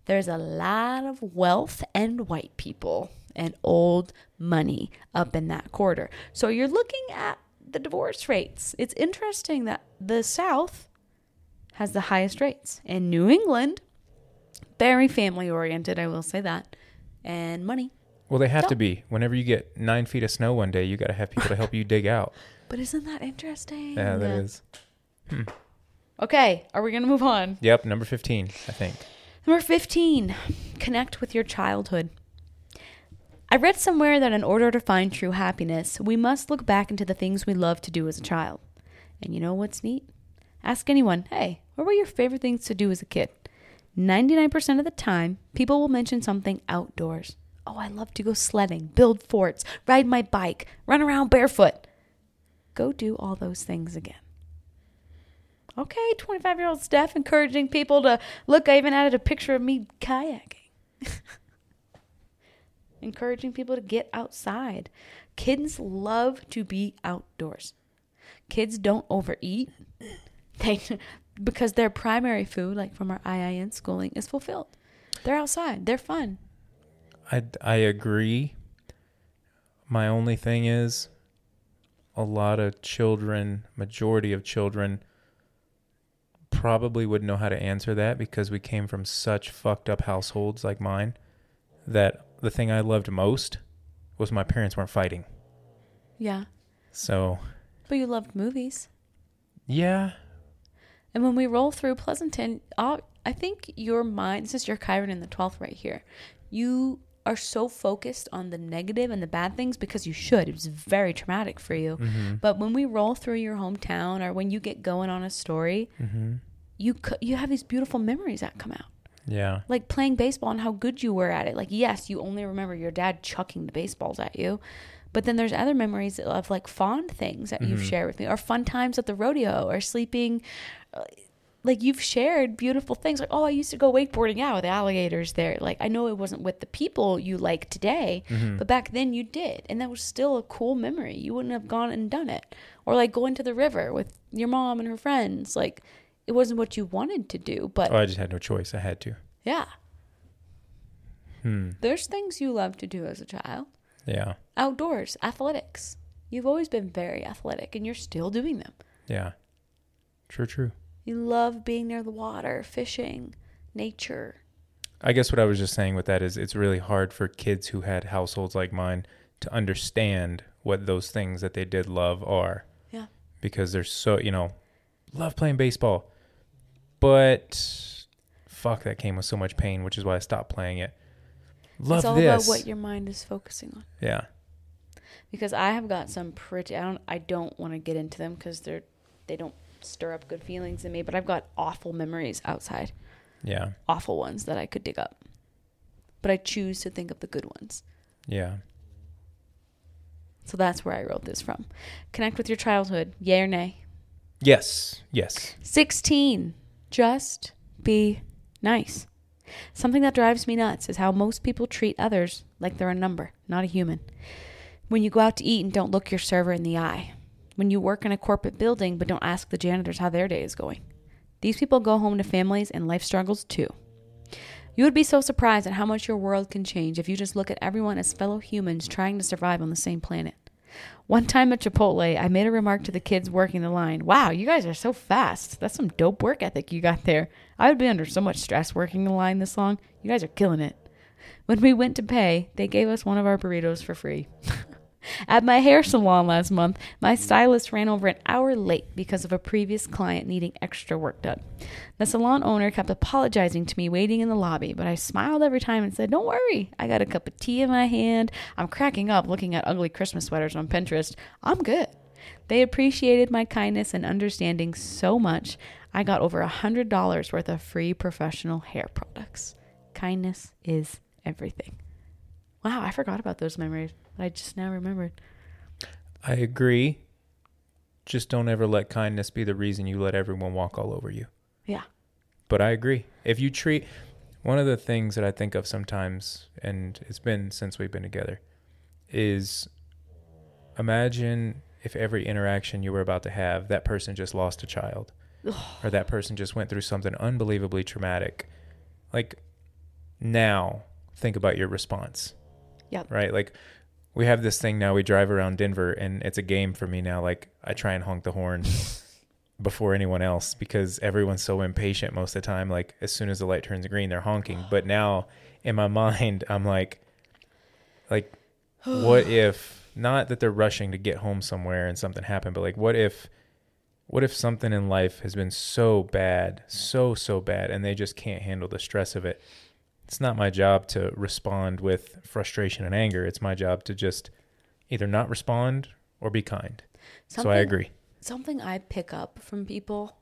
there's a lot of wealth and white people and old money up in that quarter. So you're looking at the divorce rates. It's interesting that the South has the highest rates, and New England, very family oriented, I will say that, and money. well, they have to be. Whenever you get nine feet of snow one day, you got to have people to help you dig out. But isn't that interesting? Yeah, that is. Hmm. Okay, are we going to move on? Yep. Number fifteen, I think. Number 15, connect with your childhood. I read somewhere that in order to find true happiness, we must look back into the things we loved to do as a child. And you know what's neat? Ask anyone, hey, what were your favorite things to do as a kid? 99% of the time, people will mention something outdoors. Oh, I love to go sledding, build forts, ride my bike, run around barefoot. Go do all those things again. Okay, 25 year old Steph encouraging people to look. I even added a picture of me kayaking. encouraging people to get outside. Kids love to be outdoors. Kids don't overeat. They because their primary food, like from our IIN schooling, is fulfilled. They're outside. They're fun. I I agree. My only thing is, a lot of children, majority of children, probably wouldn't know how to answer that because we came from such fucked up households like mine. That the thing I loved most was my parents weren't fighting. Yeah. So But you loved movies. yeah, And when we roll through Pleasanton, uh, I think your mind, this is your Chiron in the 12th right here. You are so focused on the negative and the bad things because you should. It was very traumatic for you. mm-hmm. But when we roll through your hometown or when you get going on a story, Mm-hmm. you c- you have these beautiful memories that come out. yeah, Like playing baseball and how good you were at it. Like yes, you only remember your dad chucking the baseballs at you. But then there's other memories of like fond things that you've Mhm. shared with me or fun times at the rodeo or sleeping like you've shared beautiful things like oh I used to go wakeboarding out with alligators there. Like I know it wasn't with the people you like today, Mhm. but back then you did and that was still a cool memory. You wouldn't have gone and done it. Or like going to the river with your mom and her friends. Like it wasn't what you wanted to do, but oh, I just had no choice. I had to. yeah. Hmm. There's things you love to do as a child. Yeah, Outdoors, athletics. You've always been very athletic and you're still doing them. yeah. True, true. You love being near the water, fishing, nature. I guess what I was just saying with that is it's really hard for kids who had households like mine to understand what those things that they did love are. Yeah. Because they're so, you know, love playing baseball. But fuck, that came with so much pain, which is why I stopped playing it. Love it's all this. about what your mind is focusing on. yeah. Because I have got some pretty I don't I don't want to get into them because they're they don't stir up good feelings in me, but I've got awful memories outside. Yeah. Awful ones that I could dig up. But I choose to think of the good ones. Yeah. So that's where I wrote this from. Connect with your childhood, yay or nay. Yes. Yes. 16. Just be nice. Something that drives me nuts is how most people treat others like they're a number, not a human. When you go out to eat and don't look your server in the eye. When you work in a corporate building but don't ask the janitors how their day is going. These people go home to families and life struggles too. You would be so surprised at how much your world can change if you just look at everyone as fellow humans trying to survive on the same planet. One time at Chipotle, I made a remark to the kids working the line. Wow, you guys are so fast. That's some dope work ethic you got there. I would be under so much stress working the line this long. You guys are killing it. When we went to pay, they gave us one of our burritos for free. At my hair salon last month, my stylist ran over an hour late because of a previous client needing extra work done. The salon owner kept apologizing to me waiting in the lobby, but I smiled every time and said, Don't worry, I got a cup of tea in my hand. I'm cracking up looking at ugly Christmas sweaters on Pinterest. I'm good. They appreciated my kindness and understanding so much. I got over a hundred dollars worth of free professional hair products. Kindness is everything. Wow, I forgot about those memories. I just now remembered. I agree. Just don't ever let kindness be the reason you let everyone walk all over you. Yeah. But I agree. If you treat one of the things that I think of sometimes, and it's been since we've been together, is imagine if every interaction you were about to have, that person just lost a child, or that person just went through something unbelievably traumatic. Like now, think about your response. Yep. Right? Like we have this thing now, we drive around Denver, and it's a game for me now. Like I try and honk the horn. before anyone else because everyone's so impatient most of the time. Like as soon as the light turns green, they're honking. But now in my mind, I'm like, like, what if not that they're rushing to get home somewhere and something happened, but like, what if, what if something in life has been so bad, so so bad, and they just can't handle the stress of it? It's not my job to respond with frustration and anger. It's my job to just either not respond or be kind. so I agree something I pick up from people,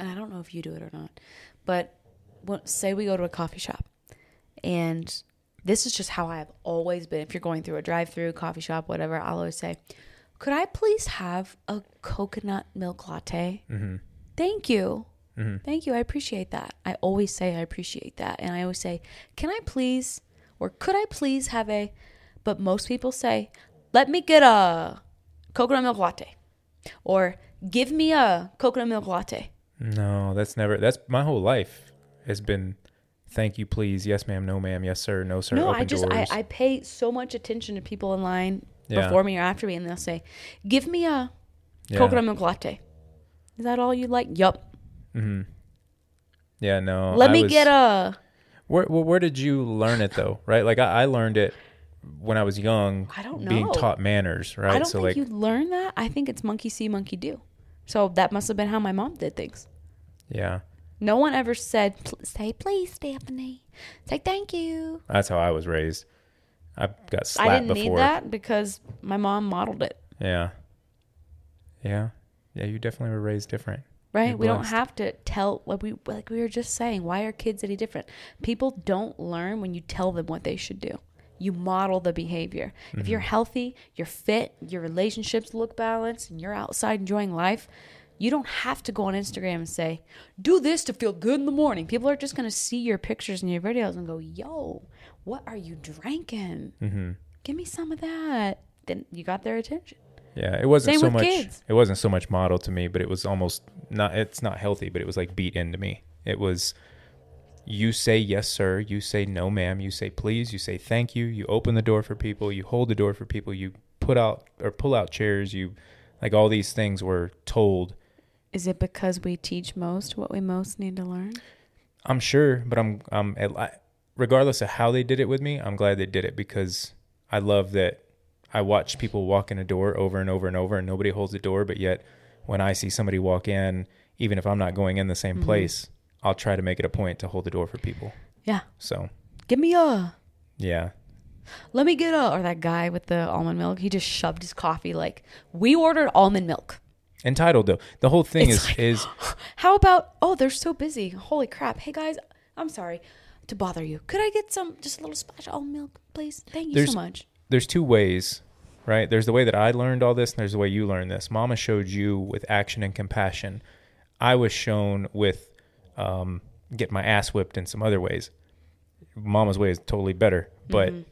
and I don't know if you do it or not, but when, say we go to a coffee shop, and this is just how I've always been. If you're going through a drive-through coffee shop, whatever, I'll always say, "Could I please have a coconut milk latte?" Mm-hmm. Thank you. Mm-hmm. Thank you. I appreciate that. I always say I appreciate that. And I always say, can I please, or could I please have a, but most people say, let me get a coconut milk latte or give me a coconut milk latte. No, that's never. That's my whole life has been. Thank you, please. Yes, ma'am. No, ma'am. Yes, sir. No, sir. No, Open I just I, I, pay so much attention to people in line yeah. before me or after me, and they'll say, "Give me a yeah. coconut milk latte." Is that all you like? Yup. Hmm. Yeah. No. Let I me was, get a. Where, where, did you learn it though? Right. Like I, I learned it when I was young, I don't know. being taught manners, right? I don't so think like, you learn that. I think it's monkey see, monkey do. So that must have been how my mom did things. Yeah. No one ever said, "Say please, Stephanie." Say thank you. That's how I was raised. I got slapped before. I didn't before. need that because my mom modeled it. Yeah. Yeah. Yeah. You definitely were raised different. Right. We don't have to tell like we like we were just saying. Why are kids any different? People don't learn when you tell them what they should do you model the behavior. Mm-hmm. If you're mm-hmm. healthy, you're fit, your relationships look balanced, and you're outside enjoying life, you don't have to go on Instagram and say, do this to feel good in the morning. People are just going to see your pictures and your videos and go, yo, what are you drinking? Mm-hmm. Give me some of that. Then you got their attention. Yeah, it wasn't Same so much. Kids. It wasn't so much model to me, but it was almost not. It's not healthy, but it was like beat into me. It was you say yes sir you say no ma'am you say please you say thank you you open the door for people you hold the door for people you put out or pull out chairs you like all these things were told is it because we teach most what we most need to learn i'm sure but i'm i'm regardless of how they did it with me i'm glad they did it because i love that i watch people walk in a door over and over and over and nobody holds the door but yet when i see somebody walk in even if i'm not going in the same mm-hmm. place I'll try to make it a point to hold the door for people. Yeah. So give me a. Yeah. Let me get a. Or that guy with the almond milk, he just shoved his coffee like we ordered almond milk. Entitled though, the whole thing it's is like, is. How about? Oh, they're so busy. Holy crap! Hey guys, I'm sorry to bother you. Could I get some, just a little splash of almond milk, please? Thank you there's, so much. There's two ways, right? There's the way that I learned all this, and there's the way you learned this. Mama showed you with action and compassion. I was shown with um, get my ass whipped in some other ways. Mama's way is totally better, but mm-hmm.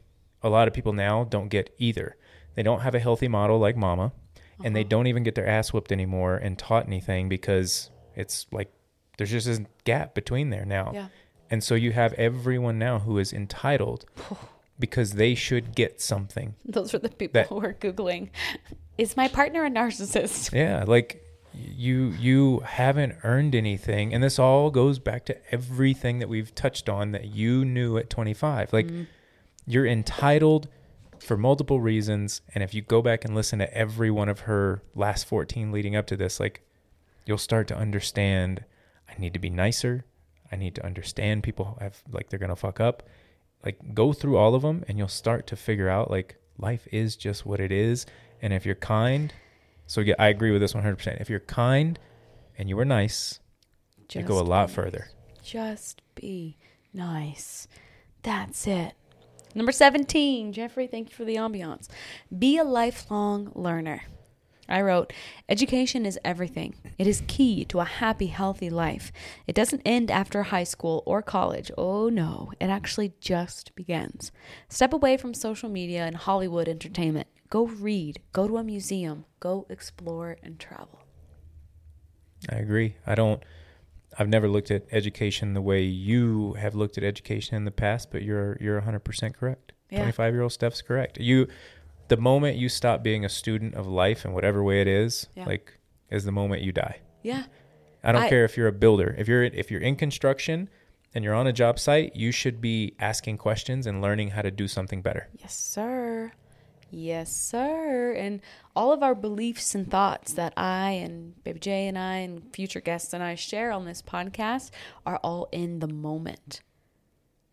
a lot of people now don't get either. They don't have a healthy model like mama, uh-huh. and they uh-huh. don't even get their ass whipped anymore and taught anything because it's like there's just this gap between there now. Yeah. And so you have everyone now who is entitled because they should get something. Those are the people that, who are Googling, is my partner a narcissist? Yeah. Like you you haven't earned anything and this all goes back to everything that we've touched on that you knew at 25 like mm-hmm. you're entitled for multiple reasons and if you go back and listen to every one of her last 14 leading up to this like you'll start to understand i need to be nicer i need to understand people have like they're gonna fuck up like go through all of them and you'll start to figure out like life is just what it is and if you're kind so yeah, I agree with this 100%. If you're kind and you were nice, you go a lot be further. Just be nice. That's it. Number 17, Jeffrey, thank you for the ambiance. Be a lifelong learner. I wrote, Education is everything. It is key to a happy, healthy life. It doesn't end after high school or college. Oh no, it actually just begins. Step away from social media and Hollywood entertainment. Go read, go to a museum, go explore and travel. I agree. I don't. I've never looked at education the way you have looked at education in the past, but you're you're 100% correct. Yeah. 25 year old Steph's correct. You, the moment you stop being a student of life in whatever way it is, Yeah. like, is the moment you die. Yeah. I don't I- care if you're a builder. If you're if you're in construction and you're on a job site, you should be asking questions and learning how to do something better. Yes, sir. Yes, sir. And all of our beliefs and thoughts that I and Baby J and I and future guests and I share on this podcast are all in the moment.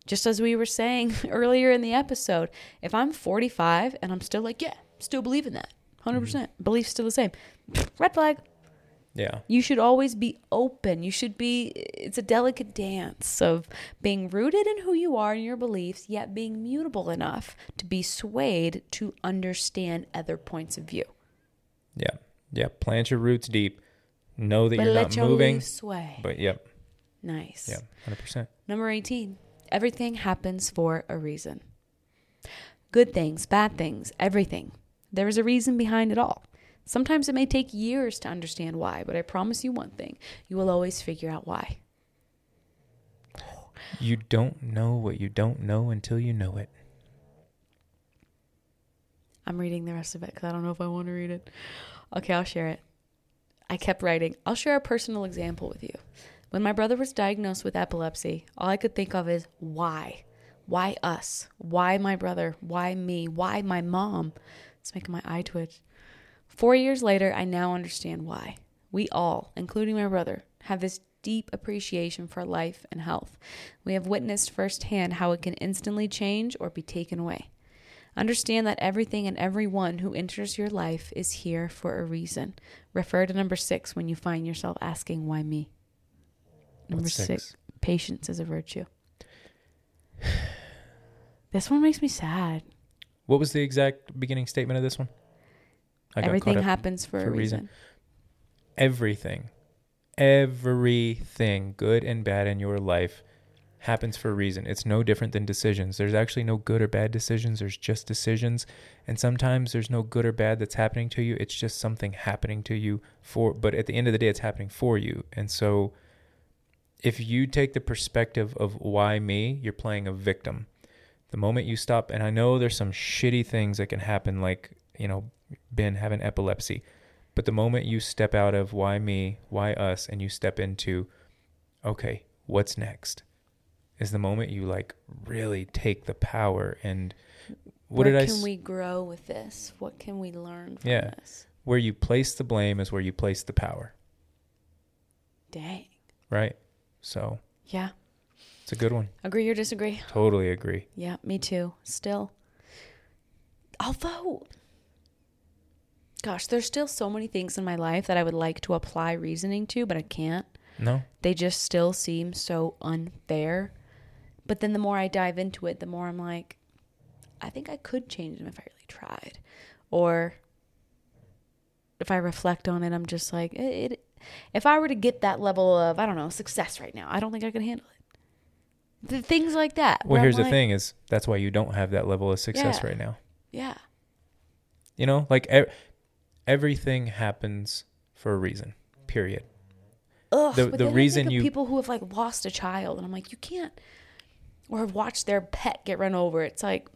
Just as we were saying earlier in the episode, if I'm 45 and I'm still like, yeah, still believe in that, 100%, mm-hmm. percent belief's still the same, red flag. Yeah. You should always be open. You should be, it's a delicate dance of being rooted in who you are and your beliefs, yet being mutable enough to be swayed to understand other points of view. Yeah. Yeah. Plant your roots deep. Know that but you're not moving. sway. But yep. nice. Yeah. 100%. Number 18. Everything happens for a reason. Good things, bad things, everything. There is a reason behind it all. Sometimes it may take years to understand why, but I promise you one thing you will always figure out why. You don't know what you don't know until you know it. I'm reading the rest of it because I don't know if I want to read it. Okay, I'll share it. I kept writing. I'll share a personal example with you. When my brother was diagnosed with epilepsy, all I could think of is why? Why us? Why my brother? Why me? Why my mom? It's making my eye twitch. Four years later, I now understand why. We all, including my brother, have this deep appreciation for life and health. We have witnessed firsthand how it can instantly change or be taken away. Understand that everything and everyone who enters your life is here for a reason. Refer to number six when you find yourself asking, Why me? Number six? six? patience is a virtue. This one makes me sad. What was the exact beginning statement of this one? I Everything happens for, for a reason. reason. Everything, everything, good and bad in your life, happens for a reason. It's no different than decisions. There's actually no good or bad decisions. There's just decisions, and sometimes there's no good or bad that's happening to you. It's just something happening to you for. But at the end of the day, it's happening for you, and so. If you take the perspective of why me, you're playing a victim. The moment you stop, and I know there's some shitty things that can happen, like, you know, Ben having epilepsy. But the moment you step out of why me, why us, and you step into, okay, what's next, is the moment you like really take the power. And what Where did I? What can s- we grow with this? What can we learn from Yeah. this? where you place the blame is where you place the power, Dang. right? So Yeah. it's a good one. Agree or disagree? Totally agree. Yeah, me too. Still. Although, gosh, there's still so many things in my life that I would like to apply reasoning to, but I can't. No, They just still seem so unfair. But then the more I dive into it, the more I'm like, I think I could change them if I really tried. Or if I reflect on it, I'm just like, it, it, if I were to get that level of, I don't know, success right now, I don't think I could handle it. The things like that. well, where I'm here's the like, thing: is that's why you don't have that level of success Yeah. right now. Yeah. You know, like everything happens for a reason. Period. Ugh, The- the reason you- people who have like lost a child, and I'm like, you can't, or have watched their pet get run over. It's like,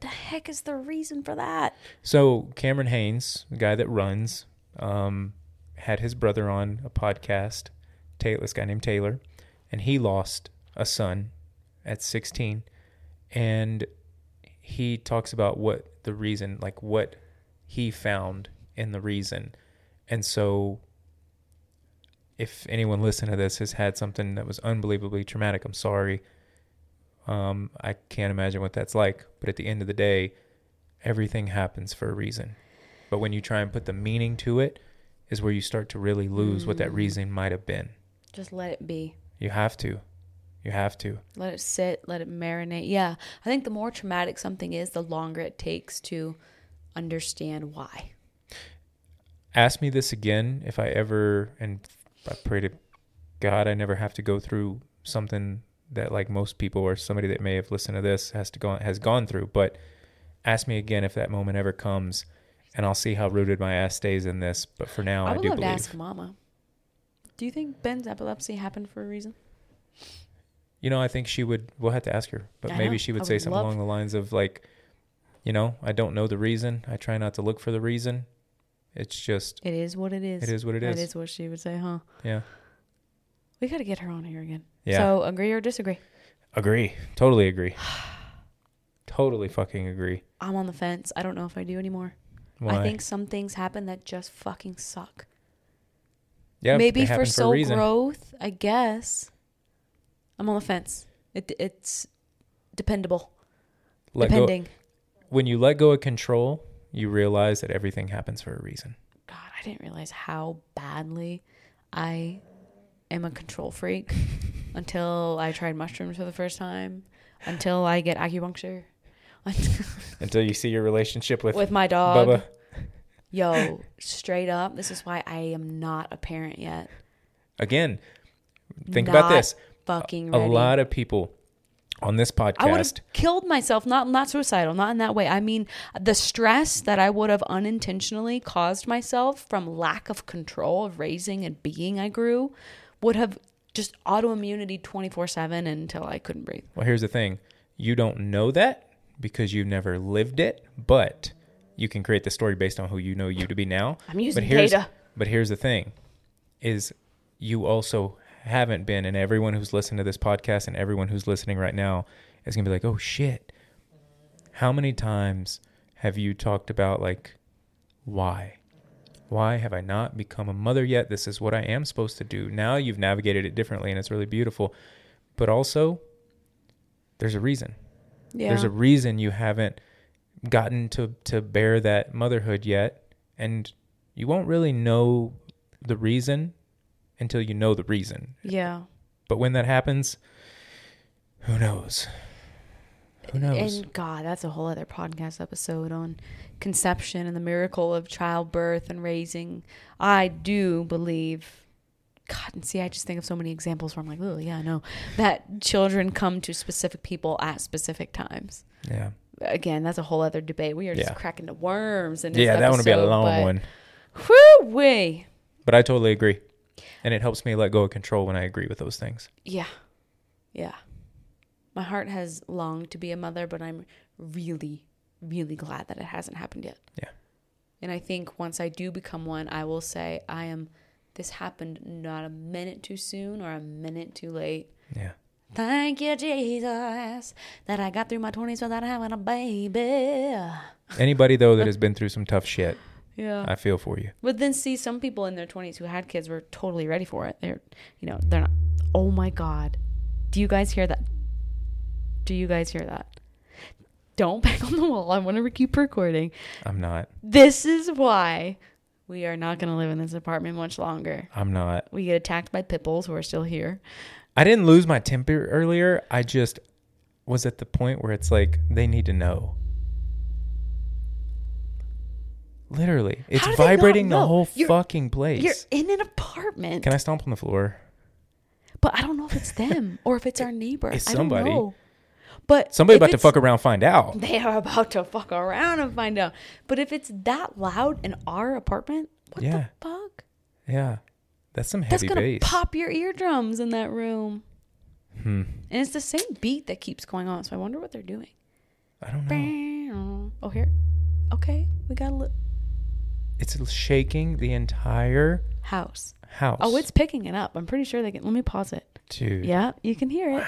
the heck is the reason for that? So Cameron Hanes, the guy that runs, um, had his brother on a podcast. Taylor, this guy named Taylor, and he lost a son at 16, and he talks about what the reason, like what he found in the reason, and so. If anyone listening to this has had something that was unbelievably traumatic, I'm sorry. Um, I can't imagine what that's like. But at the end of the day, everything happens for a reason. But when you try and put the meaning to it, is where you start to really lose what that Mm. reason might have been. Just let it be. You have to. You have to. Let it sit, let it marinate. Yeah. I think the more traumatic something is, the longer it takes to understand why. Ask me this again if I ever, and I pray to God I never have to go through something that like most people or somebody that may have listened to this has to go has gone through. But ask me again if that moment ever comes, and I'll see how rooted my ass stays in this. But for now, I I, would do love believe. to ask Mama. Do you think Ben's epilepsy happened for a reason? You know, I think she would. We'll have to ask her, but I maybe know. she would I say would something love- along the lines of like, you know, I don't know the reason. I try not to look for the reason. It's just It is what it is. it is what it is. That is what she would say, huh? Yeah. We got to get her on here again. Yeah. So agree or disagree? Agree. Totally agree. totally fucking agree. I'm on the fence. I don't know if I do anymore. Why? I think some things happen that just fucking suck. yeah, Maybe for soul reason. growth, I guess. I'm on the fence. It it's dependable. Let go. depending. When you let go of control, you realize that everything happens for a reason. God, I didn't realize how badly I am a control freak until I tried mushrooms for the first time, until I get acupuncture, Until you see your relationship with, with my dog. Bubba. Yo, straight up, this is why I am not a parent yet. Again, think about this. Fucking A lot of people on this podcast. I would have killed myself, not not suicidal, not in that way. I mean, the stress that I would have unintentionally caused myself from lack of control of raising and being I grew would have just autoimmunity 24/7 until I couldn't breathe. Well, here's the thing. You don't know that because you've never lived it, but you can create the story based on who you know you to be now. I'm using but here's, data. But here's the thing is you also haven't been and everyone who's listening to this podcast and everyone who's listening right now is going to be like, "Oh shit. How many times have you talked about like why? Why have I not become a mother yet? This is what I am supposed to do. Now you've navigated it differently and it's really beautiful. But also there's a reason. Yeah. There's a reason you haven't gotten to to bear that motherhood yet and you won't really know the reason until you know the reason. yeah. But when that happens, who knows? Who knows? And God, that's a whole other podcast episode on conception and the miracle of childbirth and raising. I do believe, God, and see, I just think of so many examples where I'm like, oh, yeah, no, that children come to specific people at specific times. yeah. Again, that's a whole other debate. We are just Yeah. cracking the worms. In Yeah, that would be a long but, one. Whoo, way. But I totally agree. And it helps me let go of control when I agree with those things. Yeah. Yeah. My heart has longed to be a mother, but I'm really, really glad that it hasn't happened yet. Yeah. And I think once I do become one, I will say I am this happened not a minute too soon or a minute too late. Yeah. Thank you, Jesus, that I got through my 20s without having a baby. Anybody though that has been through some tough shit, Yeah. I feel for you. But then see some people in their 20s who had kids were totally ready for it. They're, you know, they're not. Oh my God. Do you guys hear that? Do you guys hear that? Don't bang on the wall. I want to keep recording. I'm not. This is why we are not going to live in this apartment much longer. I'm not. We get attacked by pit bulls who are still here. I didn't lose my temper earlier. I just was at the point where it's like they need to know. Literally, it's How do they not vibrating the whole You're- fucking place. You're in an apartment. Can I stomp on the floor? but I don't know if it's them or if it's our neighbor. It's I don't somebody. know. But Somebody about to fuck around, find out. They are about to fuck around and find out. But if it's that loud in our apartment, what Yeah. the fuck? Yeah, that's some That's gonna bass. pop your eardrums in that room. Hmm. And it's the same beat that keeps going on. So I wonder what they're doing. I don't know. Oh, here. Okay, we got a little It's shaking the entire house. house. Oh, it's picking it up. I'm pretty sure they can. Let me pause it. dude. Yeah, you can hear it.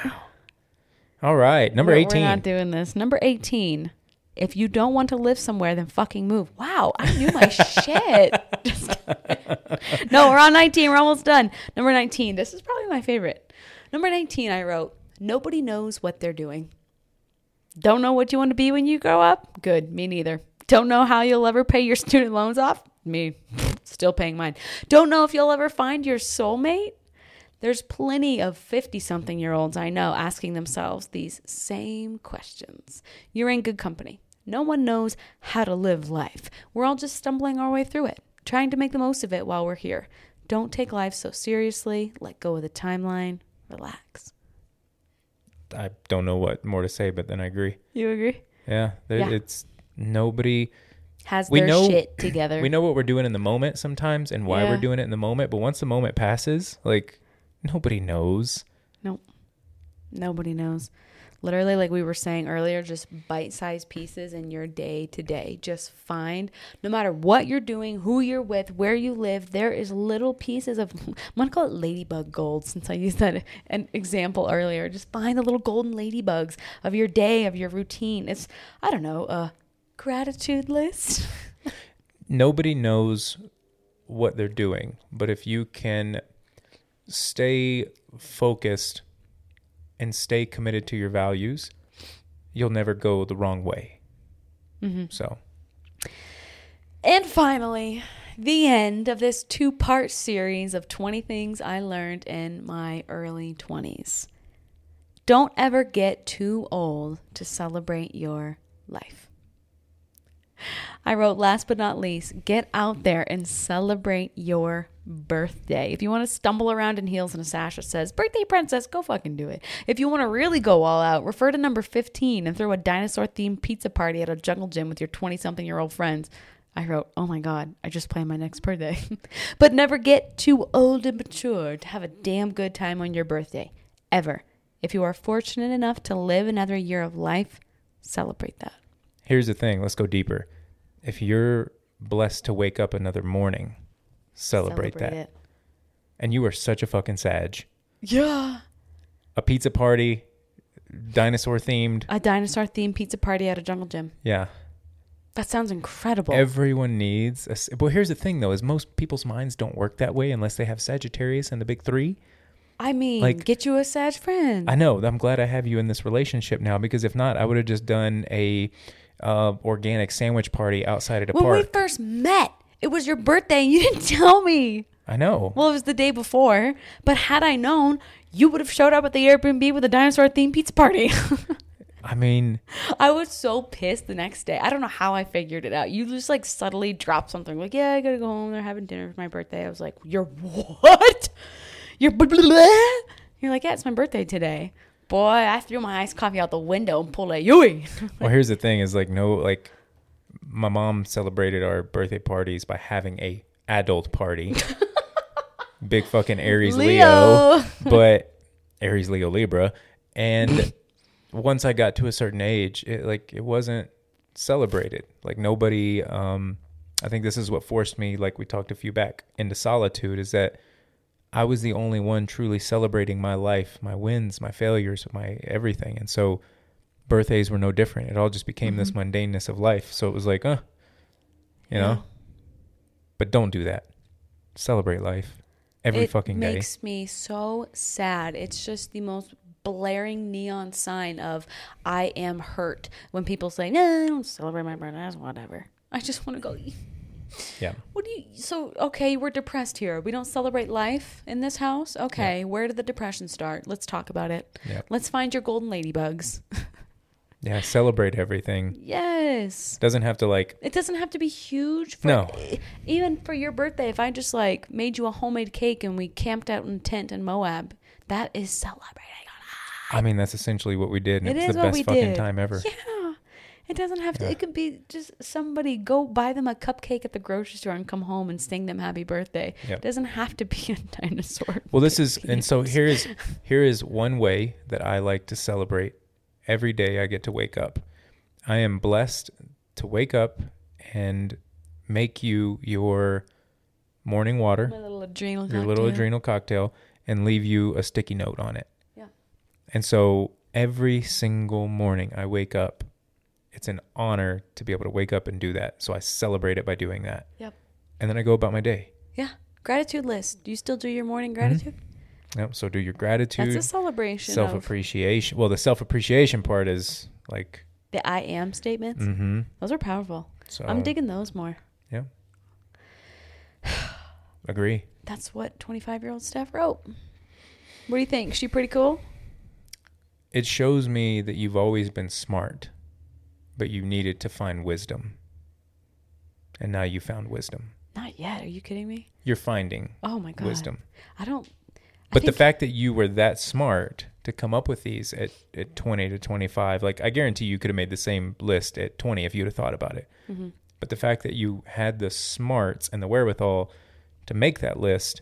All right, number We're- eighteen. We're not doing this. Number 18. If you don't want to live somewhere, then fucking move. Wow, I knew my shit. No, we're on 19. We're almost done. Number 19. This is probably my favorite. Number 19, I wrote, Nobody knows what they're doing. Don't know what you want to be when you grow up? Good, me neither. Don't know how you'll ever pay your student loans off? Me, still paying mine. Don't know if you'll ever find your soulmate? There's plenty of 50 something year olds I know asking themselves these same questions. You're in good company. No one knows how to live life. We're all just stumbling our way through it, trying to make the most of it while we're here. Don't take life so seriously. Let go of the timeline. Relax. I don't know what more to say, but then I agree. You agree? Yeah, there, Yeah. it's nobody. Has We their know- shit together. We know what we're doing in the moment sometimes and why Yeah. we're doing it in the moment, but once the moment passes, like nobody knows. Nope. Nobody knows. Literally, like we were saying earlier, just bite sized pieces in your day to day. Just find, no matter what you're doing, who you're with, where you live, there is little pieces of, I'm going to call it ladybug gold since I used that an example earlier. Just find the little golden ladybugs of your day, of your routine. It's, I don't know, a gratitude list. Nobody knows what they're doing, but if you can stay focused and stay committed to your values, you'll never go the wrong way. Mm-hmm. So, And finally, the end of this two part series of 20 things I learned in my early 20s. Don't ever get too old to celebrate your life. I wrote, last but not least, get out there and celebrate your birthday. If you want to stumble around in heels and a sash that says birthday princess, go fucking do it. If you want to really go all out, refer to number 15 and throw a dinosaur themed pizza party at a jungle gym with your 20 something year old friends. I wrote, oh my God, I just planned my next birthday. but never get too old and mature to have a damn good time on your birthday. Ever. If you are fortunate enough to live another year of life, celebrate that. here's the thing let's go deeper. If you're blessed to wake up another morning, celebrate, that. it. And you are such a fucking sag. Yeah. A pizza party, dinosaur themed. A dinosaur themed pizza party at a jungle gym. Yeah. That sounds incredible. Everyone needs. a. well, here's the thing though: is most people's minds don't work that way unless they have Sagittarius and the big three. I mean, like- get you a Sag friend. I know. I'm glad I have you in this relationship now because if not, I would have just done a uh, organic sandwich party outside at a when we first met, it was your birthday and you didn't tell me. I know. Well, it was the day before, but had I known, you would have showed up at the Airbnb with a dinosaur themed pizza party. I mean, I was so pissed the next day. I don't know how I figured it out. You just like subtly dropped something like, "Yeah, I gotta go home. They're having dinner for my birthday." I was like, "You're what? You're blah, blah, blah?" You're like, "Yeah, it's my birthday today." Boy, I threw my iced coffee out the window and pulled a Yui. well, here's the thing: is like no, like my mom celebrated our birthday parties by having a adult party. Big fucking Aries Leo. Leo. but Aries, Leo, Libra, and once I got to a certain age, it like it wasn't celebrated. Like nobody. Um, I think this is what forced me, like we talked a few back, into solitude. Is that I was the only one truly celebrating my life, my wins, my failures, my everything, and so birthdays were no different. It all just became this mundaneness of life. So it was like, uh, you Yeah. know. But don't do that. Celebrate life every it fucking day. It makes me so sad. It's just the most blaring neon sign of I am hurt when people say, "No, I don't celebrate my birthday. Whatever." I just want to go. Yeah. What do you? So okay, we're depressed here. We don't celebrate life in this house. Okay, where did the depression start? Let's talk about it. Yeah. Let's find your golden ladybugs. Yeah. Celebrate everything. yes. Doesn't have to like It doesn't have to be huge. For, No. Even for your birthday, if I just like made you a homemade cake and we camped out in a tent in Moab, that is celebrating. I mean, that's essentially what we did, and It it's is the what best we fucking did. time ever. Yeah. It doesn't have to. Yeah. It could be just somebody go buy them a cupcake at the grocery store and come home and sing them happy birthday. Yep. It doesn't have to be a dinosaur. Well, this is, and so here is here is one way that I like to celebrate every day I get to wake up. I am blessed to wake up and make you your morning water, My little adrenal. your little adrenal cocktail, and leave you a sticky note on it. Yeah. And so every single morning I wake up, it's an honor to be able to wake up and do that. So I celebrate it by doing that. Yep. And then I go about my day. Yeah. Gratitude list. Do you still do your morning mm-hmm. gratitude? Yep. So do your gratitude. That's a celebration Self appreciation. Well, the self appreciation part is like, the I am statements. mm-hmm. Those are powerful. So I'm digging those more. Yeah. Agree. That's what 25 year old Steph wrote. What do you think? She pretty cool? It shows me that you've always been smart, but you needed to find wisdom. And now you found wisdom. Not yet. Are you kidding me? You're finding Oh my god. wisdom. I don't. But the fact that you were that smart to come up with these at, at 20 to 25, like I guarantee you could have made the same list at 20 if you'd have thought about it. Mhm. But the fact that you had the smarts and the wherewithal to make that list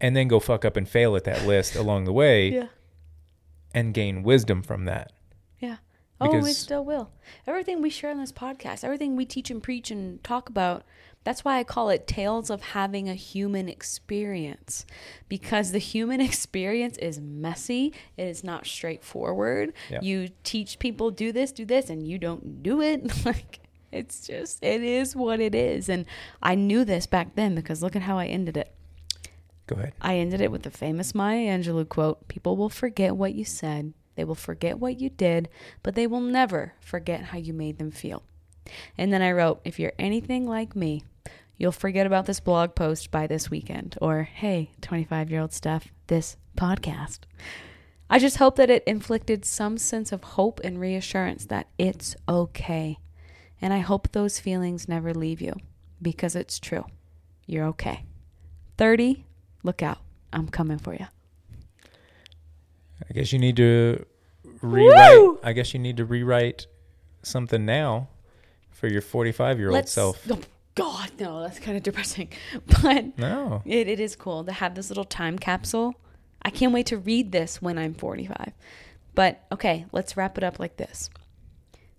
and then go fuck up and fail at that list along the way Yeah. and gain wisdom from that. Yeah. Oh, we still will. Everything we share on this podcast, everything we teach and preach and talk about, that's why I call it Tales of Having a Human Experience. Because the human experience is messy, it is not straightforward. Yeah. You teach people do this, do this, and you don't do it. like, it's just, it is what it is. And I knew this back then because look at how I ended it. Go ahead. I ended it with the famous Maya Angelou quote People will forget what you said, they will forget what you did, but they will never forget how you made them feel. And then I wrote, If you're anything like me, you'll forget about this blog post by this weekend. Or, hey, 25 year old Steph, this podcast. I just hope that it inflicted some sense of hope and reassurance that it's okay. And I hope those feelings never leave you because it's true. You're okay. 30, look out. I'm coming for you. I guess you need to rewrite. Woo! I guess you need to rewrite something now for your 45 year old self. God, no, that's kind of depressing. But No. it, it is cool to have this little time capsule. I can't wait to read this when I'm 45. But okay, let's wrap it up like this.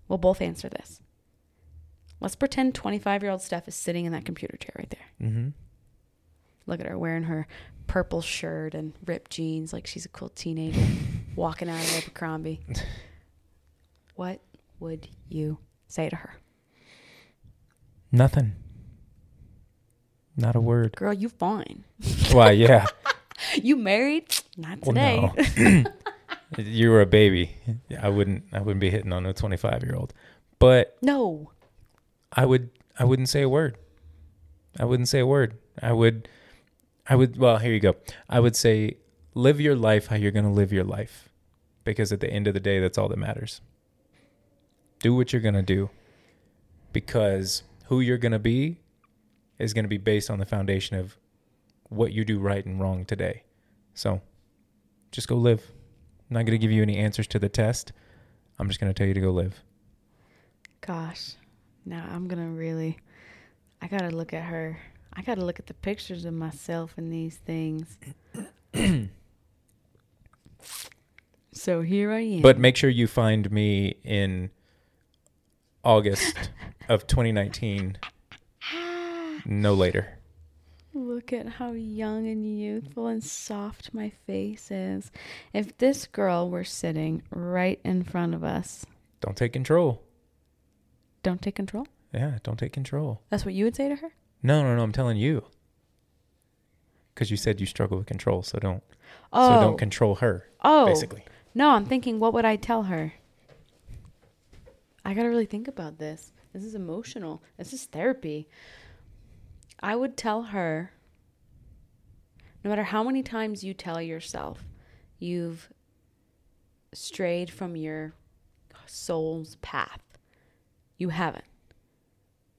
We'll both answer this. Let's pretend 25 year old Steph is sitting in that computer chair right there. Mm-hmm. Look at her wearing her purple shirt and ripped jeans like she's a cool teenager walking out of Abercrombie. What would you say to her? Nothing. Not a word. Girl, you fine. Why, yeah. You married? Not Well, today. no. you were a baby. I wouldn't I wouldn't be hitting on a 25 year old. But No. I would I wouldn't say a word. I wouldn't say a word. I would I would well, here you go. I would say live your life how you're going to live your life. Because at the end of the day that's all that matters. Do what you're going to do. Because who you're going to be is going to be based on the foundation of what you do right and wrong today. So, just go live. I'm not going to give you any answers to the test. I'm just going to tell you to go live. Gosh. Now I'm going to really. I got to look at her. I got to look at the pictures of myself in these things. so here I am. But make sure you find me in August of 2019, no later. Look at how young and youthful and soft my face is. If this girl were sitting right in front of us, Don't take control. don't take control. Yeah, don't take control. That's what you would say to her? No, no, no. I'm telling you. Because you said you struggle with control, so don't. Oh. So don't control her. oh. Basically. No, I'm thinking, what would I tell her? I got to really think about this. This is emotional. This is therapy. I would tell her no matter how many times you tell yourself you've strayed from your soul's path, you haven't.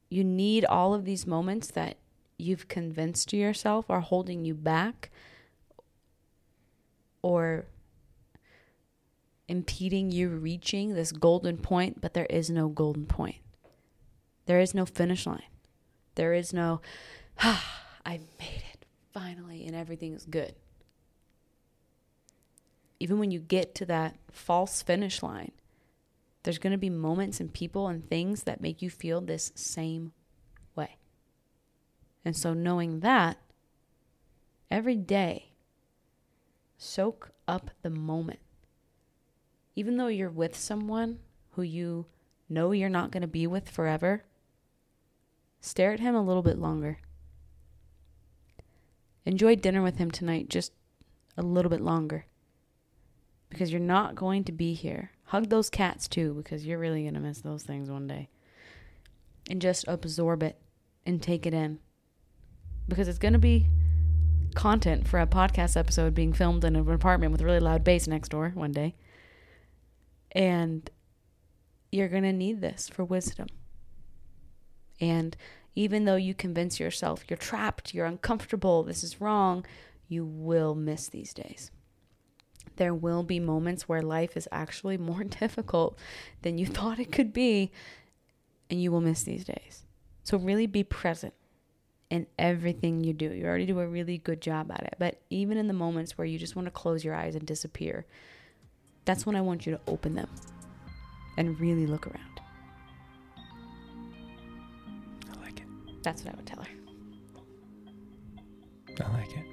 You need all of these moments that you've convinced yourself are holding you back or impeding you reaching this golden point, but there is no golden point. There is no finish line. There is no, ah, I made it finally, and everything is good. Even when you get to that false finish line, there's going to be moments and people and things that make you feel this same way. And so, knowing that, every day, soak up the moment even though you're with someone who you know you're not going to be with forever, stare at him a little bit longer. Enjoy dinner with him tonight just a little bit longer. Because you're not going to be here. Hug those cats too, because you're really going to miss those things one day. And just absorb it and take it in. Because it's going to be content for a podcast episode being filmed in an apartment with a really loud bass next door one day. And you're going to need this for wisdom. And even though you convince yourself you're trapped, you're uncomfortable, this is wrong, you will miss these days. There will be moments where life is actually more difficult than you thought it could be, and you will miss these days. So, really be present in everything you do. You already do a really good job at it, but even in the moments where you just want to close your eyes and disappear, that's when I want you to open them and really look around. That's what I would tell her. I like it.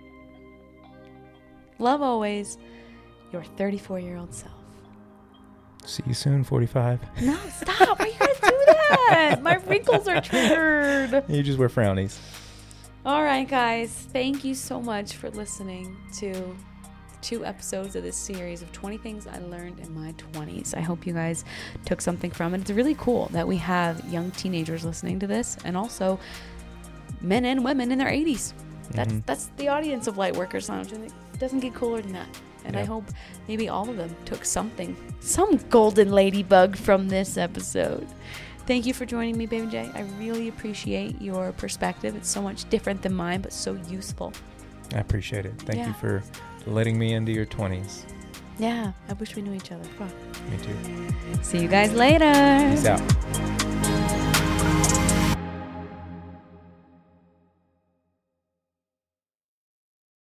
Love always your 34 year old self. See you soon, 45. No, stop. Why are you going to do that? My wrinkles are triggered. You just wear frownies. All right, guys. Thank you so much for listening to two episodes of this series of 20 things I learned in my 20s. I hope you guys took something from it. It's really cool that we have young teenagers listening to this and also men and women in their 80s. That's Mhm. that's the audience of Lightworkers Lounge, and it doesn't get cooler than that. And I hope maybe all of them took something, some golden ladybug from this episode. Thank you for joining me, Baby J. I really appreciate your perspective. It's so much different than mine, but so useful. I appreciate it. Thank Yeah. you for letting me into your 20s. Yeah, I wish we knew each other. Fuck. Me too. See you guys later. Peace out.